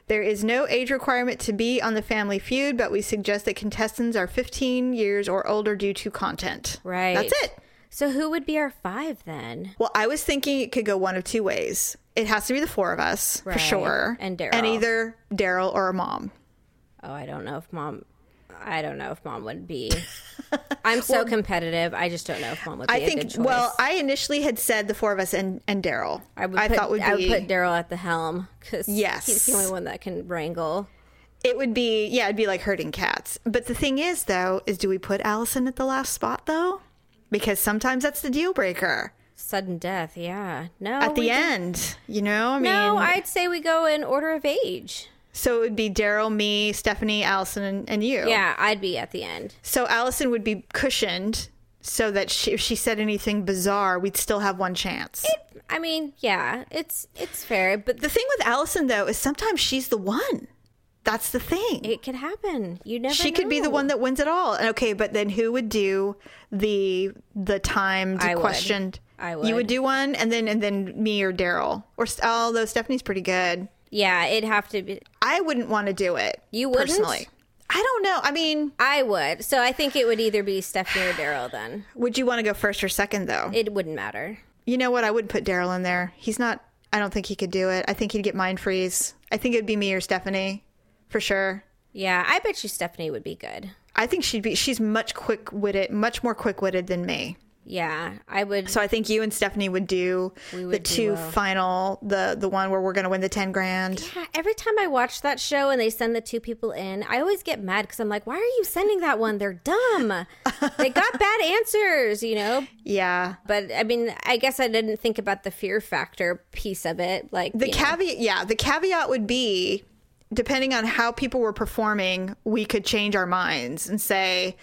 There is no age requirement to be on the Family Feud, but we suggest that contestants are 15 years or older due to content. Right. That's it. So who would be our five then? Well, I was thinking it could go one of two ways. It has to be the four of us for sure, And Daryl. and either Daryl or a mom. Oh, I don't know if mom. I don't know if mom would be. I'm so competitive. I just don't know if mom would be I a good think. Well, I initially had said the four of us and and Daryl. I would. Put, thought would be I would put Daryl at the helm because Yes. he's the only one that can wrangle. it would be yeah, it'd be like herding cats. But the thing is, though, is do we put Allison at the last spot though? Because sometimes that's the deal breaker Sudden death. Yeah. No. at the end. You know, I mean, No, I'd say we go in order of age. So it would be Daryl, me, Stephanie, Allison, and, and you. Yeah, I'd be at the end. So Allison would be cushioned so that she, if she said anything bizarre, we'd still have one chance. I mean, yeah, it's it's fair, but the thing with Allison, though, is sometimes she's the one. That's the thing. it could happen. You never. she could be the one that wins it all. Okay, but then who would do the the timed I would. questioned? I You would. would do one, and then and then me or Daryl, or although Stephanie's pretty good, Yeah, it'd have to be. I wouldn't want to do it. You wouldn't? personally. I don't know. I mean, I would. So I think it would either be Stephanie or Daryl. Then would you want to go first or second though? it wouldn't matter. You know what? I wouldn't put Daryl in there. He's not. I don't think he could do it. I think he'd get mind freeze. I think it'd be me or Stephanie, for sure. Yeah, I bet you Stephanie would be good. I think she'd be. She's much quick witted, much more quick witted than me. Yeah, I would. So I think you and Stephanie would do We the would two duo. final, the the one where we're going to win the ten grand. Yeah, every time I watch that show and they send the two people in, I always get mad because I'm like, why are you sending that one? They're dumb. they got bad answers, you know? Yeah. But I mean, I guess I didn't think about the fear factor piece of it. Like The you know, caveat, yeah, the caveat would be, depending on how people were performing, we could change our minds and say,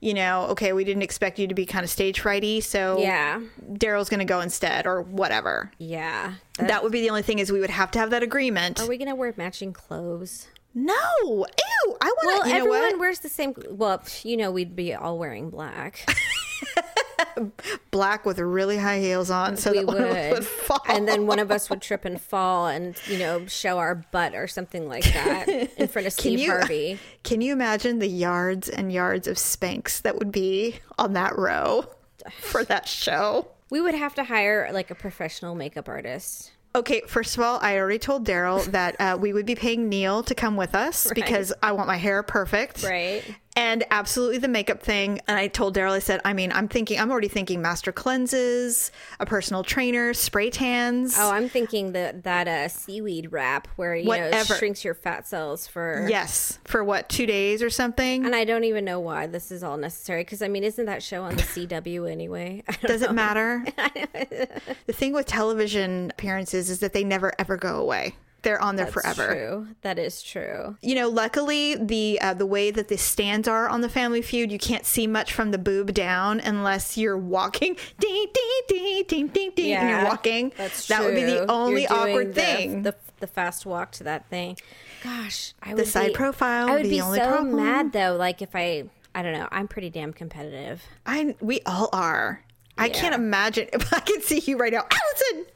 you know, okay, we didn't expect you to be kind of stage frighty, so Yeah. Daryl's to go instead, or whatever. Yeah. That would be the only thing is we would have to have that agreement. Are we to wear matching clothes? no, ew, I want Well, to. You know everyone wears the same. Well, you know, we'd be all wearing black. Black with really high heels on, so we that one of us would. would fall. And then one of us would trip and fall and, you know, show our butt or something like that in front of Steve you, Harvey. Can you imagine the yards and yards of Spanx that would be on that row for that show? We would have to hire like a professional makeup artist. Okay, first of all, I already told Daryl that uh, we would be paying Neil to come with us because I want my hair perfect. Right. And absolutely the makeup thing. And I told Daryl, I said, I mean, I'm thinking, I'm already thinking master cleanses, a personal trainer, spray tans. Oh, I'm thinking that that uh, seaweed wrap where you know Whatever. shrinks your fat cells for. yes. For what, two days or something? And I don't even know why this is all necessary because I mean, isn't that show on the CW anyway? Does know. it matter? the thing with television appearances is that they never ever go away. They're on there forever. That's forever. True. That is true. You know, luckily the uh, the way that the stands are on the Family Feud, you can't see much from the boob down unless you're walking, ding ding ding ding ding ding, and you're walking. That's true. that would be the only awkward the- thing. The, the fast walk to that thing. Gosh, I The would side be- profile I would be the so problem. mad though. Like if I, I don't know. I'm pretty damn competitive. I we all are. I can't imagine. I can see you right now, Allison.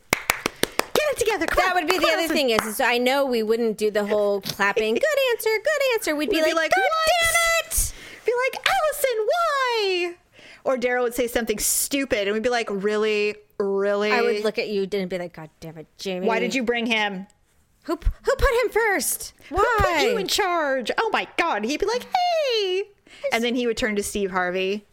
It together. Come That on, would be the on, other thing is, is I know we wouldn't do the whole clapping. Good answer. Good answer. We'd be, We'd be like, like, God "What?" damn it. Be like, Allison, why? Or Daryl would say something stupid, and we'd be like, really, really. I would look at you and didn't be like, God damn it, Jamie. Why did you bring him? Who who put him first? Why? Who put you in charge? Oh my God. He'd be like, hey. And then he would turn to Steve Harvey.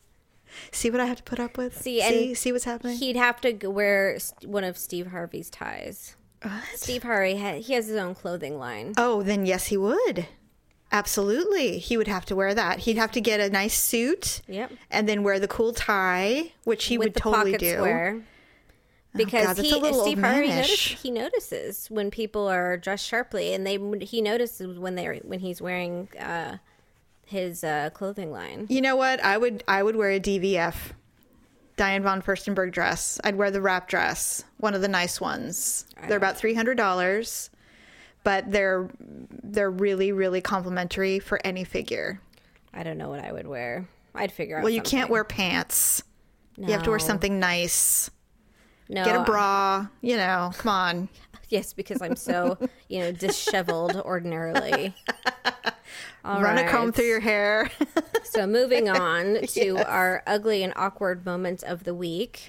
See what I have to put up with? See, see, and see what's happening? He'd have to wear one of Steve Harvey's ties. Steve Harvey, ha- he has his own clothing line. oh, then yes, he would. Absolutely. He would have to wear that. He'd have to get a nice suit. Yep. And then wear the cool tie, which he with would totally do. square. Because God, he Steve Harvey notices, he notices when people are dressed sharply, and they he notices when they when he's wearing uh, his uh, clothing line. You know what? I would I would wear a DVF. Diane von Furstenberg dress. I'd wear the wrap dress, one of the nice ones. They're about three hundred dollars, but they're they're really really complimentary for any figure. I don't know what I would wear. I'd figure out. Well, you can't wear pants. You have to wear something nice. No, Get a bra. You know, come on. Yes, because I'm so you know disheveled ordinarily. All Run a comb through your hair. So moving on to our ugly and awkward moments of the week.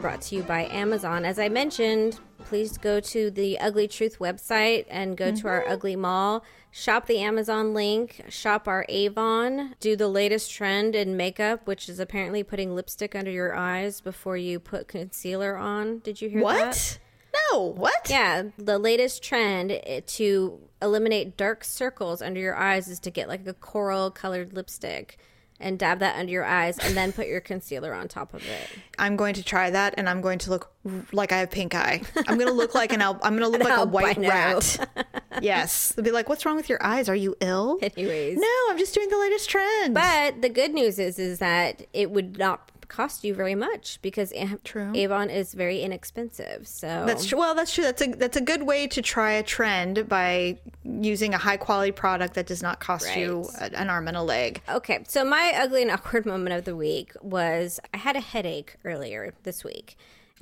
Brought to you by Amazon. As I mentioned, please go to the Ugly Truth website and go to our Ugly Mall. Shop the Amazon link, shop our Avon, do the latest trend in makeup, which is apparently putting lipstick under your eyes before you put concealer on. Did you hear that? what? No, what? Yeah, the latest trend eh, to eliminate dark circles under your eyes is to get like a coral colored lipstick and dab that under your eyes and then put your concealer on top of it. I'm going to try that, and I'm going to look like I have pink eye. I'm going to look like an al- I'm going to look like a white rat. yes, they'll be like, "What's wrong with your eyes? Are you ill?" Anyways. no, I'm just doing the latest trend. But the good news is is that it would not cost you very much because A- True. Avon is very inexpensive. So That's true. Well, that's true. That's a that's a good way to try a trend by using a high quality product that does not cost you Right. a- an arm and a leg. Okay, so my ugly and awkward moment of the week was I had a headache earlier this week.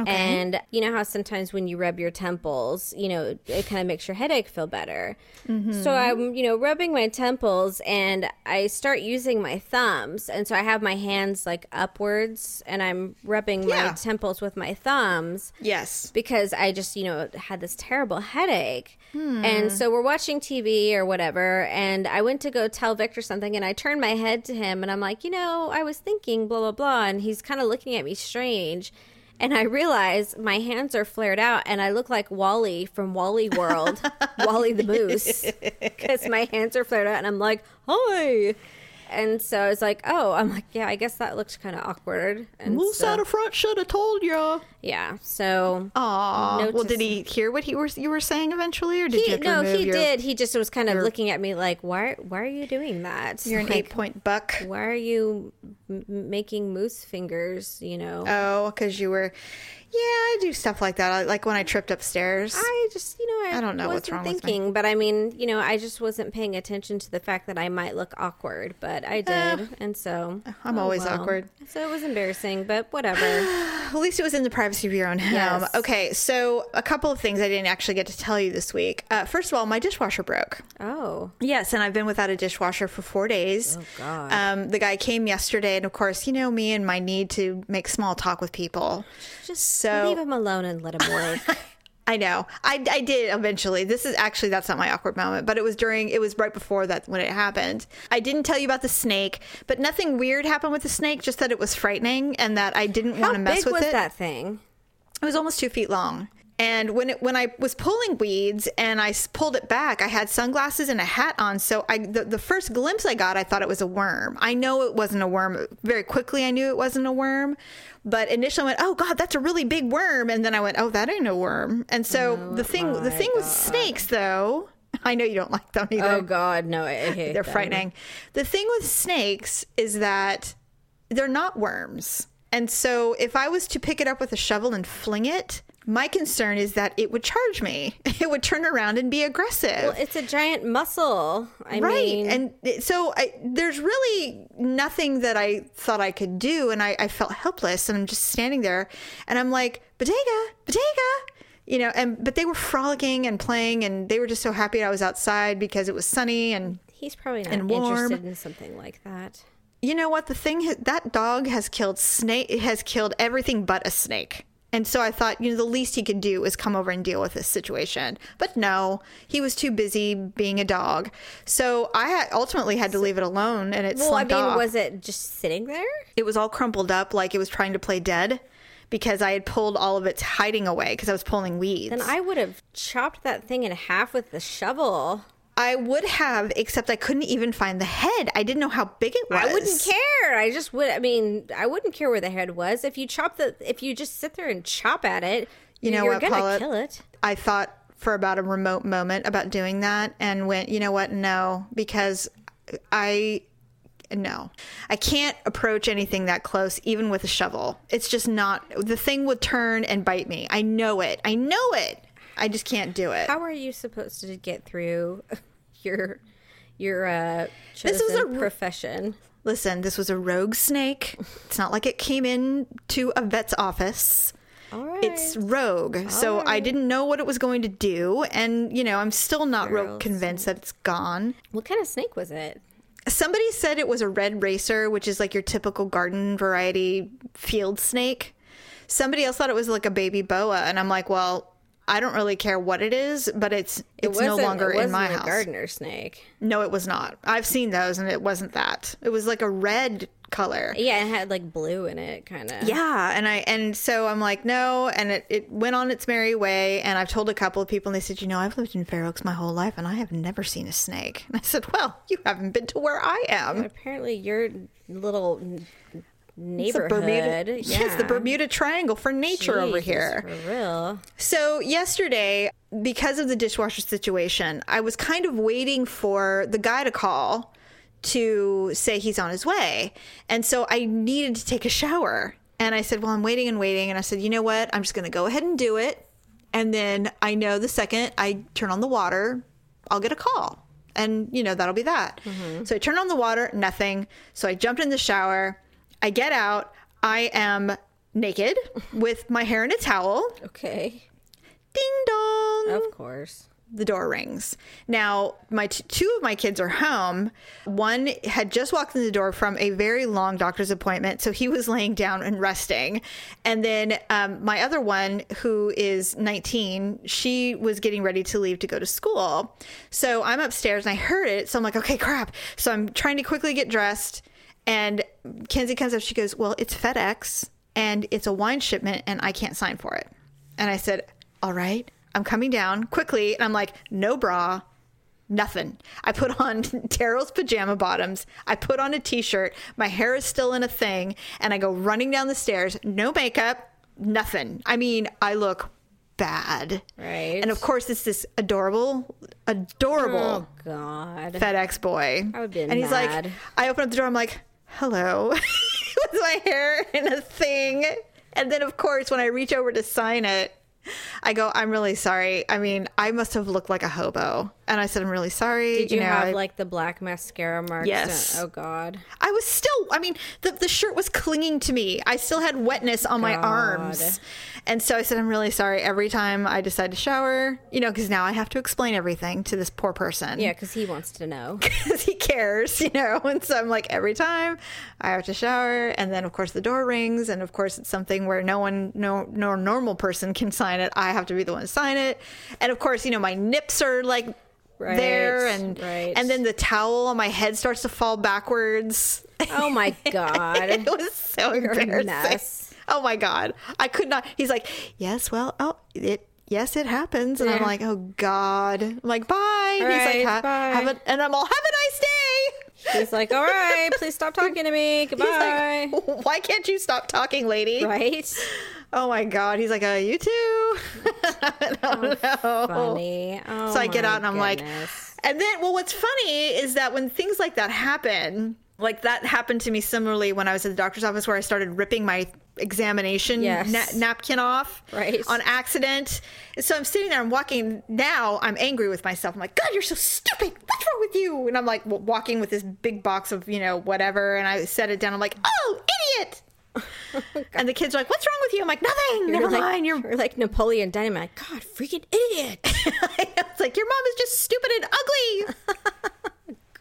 And you know how sometimes when you rub your temples, you know, it kind of makes your headache feel better. Mm-hmm. So I'm, you know, rubbing my temples and I start using my thumbs. And so I have my hands like upwards and I'm rubbing my temples with my thumbs Yes. because I just, you know, had this terrible headache. Hmm. And so we're watching TV or whatever. And I went to go tell Victor something and I turned my head to him and I'm like, you know, I was thinking blah, blah, blah. And he's kind of looking at me strange. And I realize my hands are flared out and I look like Wally from Wally World, Wally the Moose, because my hands are flared out and I'm like, hi. And so I was like, oh, I'm like, yeah, I guess that looked kind of awkward. And Moose so, out of front should have told ya. yeah. So Aw. Well, did he hear what he was you were saying eventually, or did you He, to no, he your, did. He just was kind of looking at me like, "Why? Why are you doing that? You're an eight point buck. Why are you m- making moose fingers? You know, Oh, because you were. Yeah, I do stuff like that. I- Like when I tripped upstairs. I just, you know, I, I don't know what's wrong with me. thinking, but I mean, you know, I just wasn't paying attention to the fact that I might look awkward, but I did, and so I'm oh, always well. awkward. So it was embarrassing, but whatever. At least it was in the privacy of your own home. Yes. Okay, so a couple of things I didn't actually get to tell you this week. Uh, first of all, my dishwasher broke. oh, Yes, and I've been without a dishwasher for four days. Oh, God. Um, the guy came yesterday, and of course, you know me and my need to make small talk with people. just So- leave him alone and let him work. I know. I, I did eventually. This is actually that's not my awkward moment, but it was during it was right before that when it happened. I didn't tell you about the snake, but nothing weird happened with the snake. Just that it was frightening and that I didn't want to mess with it. How big was that thing? It was almost two feet long. And when it, when I was pulling weeds and I pulled it back, I had sunglasses and a hat on. So I the, the first glimpse I got, I thought it was a worm. I know it wasn't a worm. Very quickly, I knew it wasn't a worm. But initially, I went, "Oh God, that's a really big worm." And then I went, "Oh, that ain't a worm." And so oh the thing the thing with snakes, though, I know you don't like them either. Oh God, no! I hate They're them. frightening. The thing with snakes is that they're not worms. And so if I was to pick it up with a shovel and fling it, my concern is that it would charge me. It would turn around and be aggressive. Well, it's a giant muscle. I right. mean, and so I, there's really nothing that I thought I could do. And I, I felt helpless. And I'm just standing there and I'm like, Bodega, Bodega. You know, and but they were frolicking and playing, and they were just so happy I was outside because it was sunny and he's probably not and warm. interested in something like that. you know what the thing that dog has killed snake has killed everything but a snake and so i thought you know the least he could do is come over and deal with this situation but no he was too busy being a dog so i ultimately had to leave it alone and it Well, I mean, off. was it just sitting there? it was all crumpled up like it was trying to play dead because i had pulled all of its hiding away because i was pulling weeds Then I would have chopped that thing in half with the shovel. I would have except i couldn't even find the head i didn't know how big it was I wouldn't care. I just would. I mean, I wouldn't care where the head was. If you chop the, if you just sit there and chop at it, You know you're what, gonna Paula? kill it. I thought for about a remote moment about doing that and went, you know what? No, because I no. I can't approach anything that close even with a shovel. It's just not the thing would turn and bite me. I know it. I know it. I just can't do it. How are you supposed to get through your your uh, This was chosen a- profession? Listen, this was a rogue snake. It's not like it came in to a vet's office. All right. It's rogue. So I didn't know what it was going to do and you know, I'm still not real convinced that it's gone. what kind of snake was it? Somebody said it was a red racer, which is like your typical garden variety field snake. Somebody else thought it was like a baby boa, and I'm like, well, I don't really care what it is, but it's it's no wasn't- longer it in my house. gardener snake. No, it was not. I've seen those, and it wasn't that. It was like a red color. Yeah, it had like blue in it, kind of. Yeah, and I and so I'm like, no, and it, it went on its merry way. And I've told a couple of people, and they said, you know, I've lived in Fair Oaks my whole life, and I have never seen a snake. And I said, well, you haven't been to where I am. Apparently, your little n- It's the neighborhood. Bermuda, yeah. yes, the Bermuda Triangle for nature over here. For real. So yesterday, because of the dishwasher situation, I was kind of waiting for the guy to call to say he's on his way. And so I needed to take a shower. And I said, Well, I'm waiting and waiting. And I said, You know what? I'm just going to go ahead and do it. And then I know the second I turn on the water, I'll get a call. And, you know, that'll be that. So I turned on the water, nothing. So I jumped in the shower. I get out. I am naked with my hair in a towel. Okay. Ding dong. Of course. The door rings. Now, my t- two of my kids are home. One had just walked in the door from a very long doctor's appointment, so he was laying down and resting. And then um, my other one, who is 19, she was getting ready to leave to go to school. So I'm upstairs and I heard it. So I'm like, okay, crap. So I'm trying to quickly get dressed. And Kenzie comes up. She goes, Well, it's FedEx and it's a wine shipment and I can't sign for it. And I said, All right, I'm coming down quickly. And I'm like, No bra, nothing. I put on Daryl's pajama bottoms. I put on a t shirt. My hair is still in a thing. And I go running down the stairs. No makeup, nothing. I mean, I look bad. Right. And of course, it's this adorable, adorable Oh, God. FedEx boy. I would've been and he's like, I open up the door. I'm like, hello, with my hair in a thing. And then, of course, when I reach over to sign it, I go, I'm really sorry. I mean, I must have looked like a hobo. And I said, I'm really sorry. Did you, know, have I, like the black mascara marks? Yes. Oh, God. I was still, I mean, the, the shirt was clinging to me. I still had wetness on my arms. And so I said, I'm really sorry. Every time I decide to shower, you know, because now I have to explain everything to this poor person. Yeah, because he wants to know. because he cares, you know. And so I'm like, every time I have to shower, and then of course the door rings, and of course it's something where no one, no, no normal person can sign it. I have to be the one to sign it, and of course, you know, my nips are like Right, there, and right. and then the towel on my head starts to fall backwards. Oh, my God. it was so You're embarrassing. mess. Oh my god, I could not. He's like, yes, well, oh, it. Yes, it happens, and I'm like, "Oh God!" I'm like, "Bye." And he's right, like, bye. Have a, and I'm all, "Have a nice day." He's like, all right, please stop talking to me. Goodbye. He's like, why can't you stop talking, lady? right? Oh my god. He's like, uh, you too. I don't know. Funny. Oh, So I get out and I'm like, and then, well, what's funny is that when things like that happen, like that happened to me similarly when I was at the doctor's office where I started ripping my examination Yes. na- napkin off Right. on accident. So I'm sitting there, I'm walking. Now I'm angry with myself. I'm like, God, you're so stupid. What's wrong with you? And I'm like walking with this big box of, you know, whatever. And I set it down. I'm like, oh, idiot. and the kids are like, "What's wrong with you?" I'm like, "Nothing. Never like, mind. You're you're like Napoleon Dynamite. God, freaking idiot. it's like your mom is just stupid and ugly.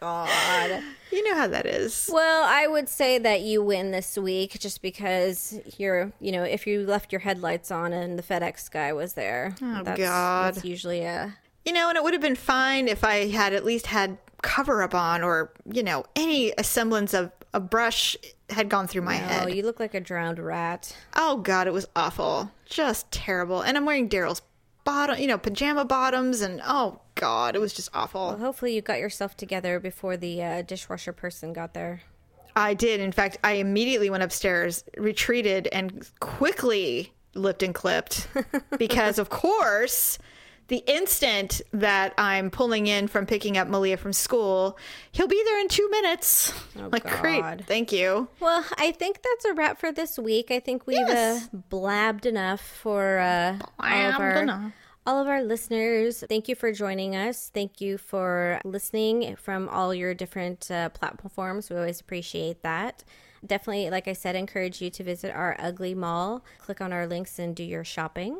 God. you know how that is. Well, I would say that you win this week just because you're, you know, if you left your headlights on and the FedEx guy was there. Oh, that's, God. That's usually a. You know, and it would have been fine if I had at least had cover up on, or you know, any semblance of a brush had gone through my Oh, head. Oh, you look like a drowned rat. Oh God, it was awful, just terrible. And I'm wearing Daryl's bottom, you know, pajama bottoms, and oh God, it was just awful. Well, hopefully you got yourself together before the uh, dishwasher person got there. I did. In fact, I immediately went upstairs, retreated, and quickly lipped and clipped because, of course, the instant that I'm pulling in from picking up Malia from school, he'll be there in two minutes. like, great. Thank you. Well, I think that's a wrap for this week. I think we've Yes. uh, blabbed enough for uh, all of our enough. all of our listeners. Thank you for joining us. Thank you for listening from all your different uh, platforms. We always appreciate that. Definitely, like I said, encourage you to visit our ugly mall. Click on our links and do your shopping.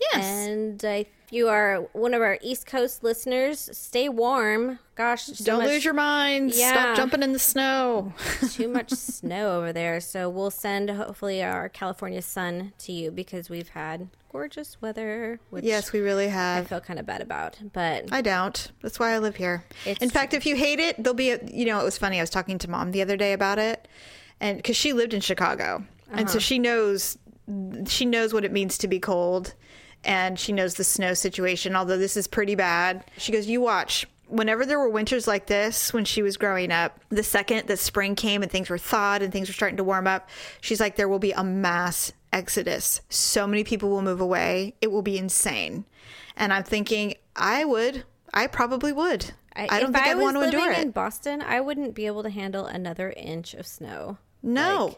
Yes. And if you are one of our East Coast listeners, stay warm. Gosh, Don't much- lose your mind. Yeah. Stop jumping in the snow. too much snow over there. So we'll send hopefully our California sun to you because we've had gorgeous weather, which yes, we really have. I feel kind of bad about. But I don't. That's why I live here. It's in fact, if you hate it, there'll be a, you know, it was funny. I was talking to mom the other day about it. and because she lived in Chicago, and so uh-huh. she knows she knows what it means to be cold, and she knows the snow situation. Although this is pretty bad, she goes, "You watch." Whenever there were winters like this when she was growing up, the second that spring came and things were thawed and things were starting to warm up, she's like, there will be a mass exodus. So many people will move away. It will be insane. And I'm thinking, I would. I probably would. I, don't think I I'd want to endure in. Boston, I wouldn't be able to handle another inch of snow. No. Like,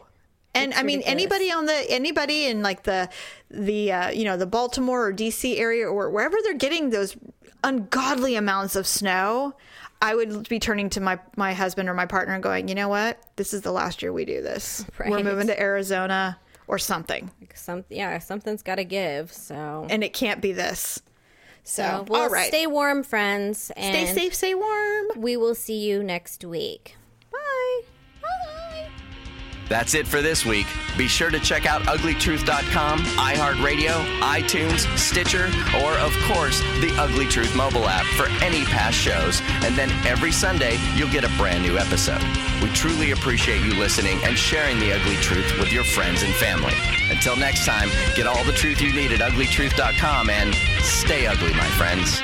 and it's I mean ridiculous. anybody on the anybody in like the the uh, you know the Baltimore or DC area or wherever they're getting those ungodly amounts of snow, I would be turning to my my husband or my partner and going, "You know what? This is the last year we do this. We're moving to Arizona or something." Like some, yeah, something's got to give. So, And it can't be this. So, so well, all right. stay warm, friends, and Stay safe, stay warm. We will see you next week. Bye. Bye. That's it for this week. Be sure to check out uglytruth.com, iHeartRadio, iTunes, Stitcher, or of course, the Ugly Truth mobile app for any past shows. And then every Sunday, you'll get a brand new episode. We truly appreciate you listening and sharing the ugly truth with your friends and family. Until next time, get all the truth you need at uglytruth.com and stay ugly, my friends.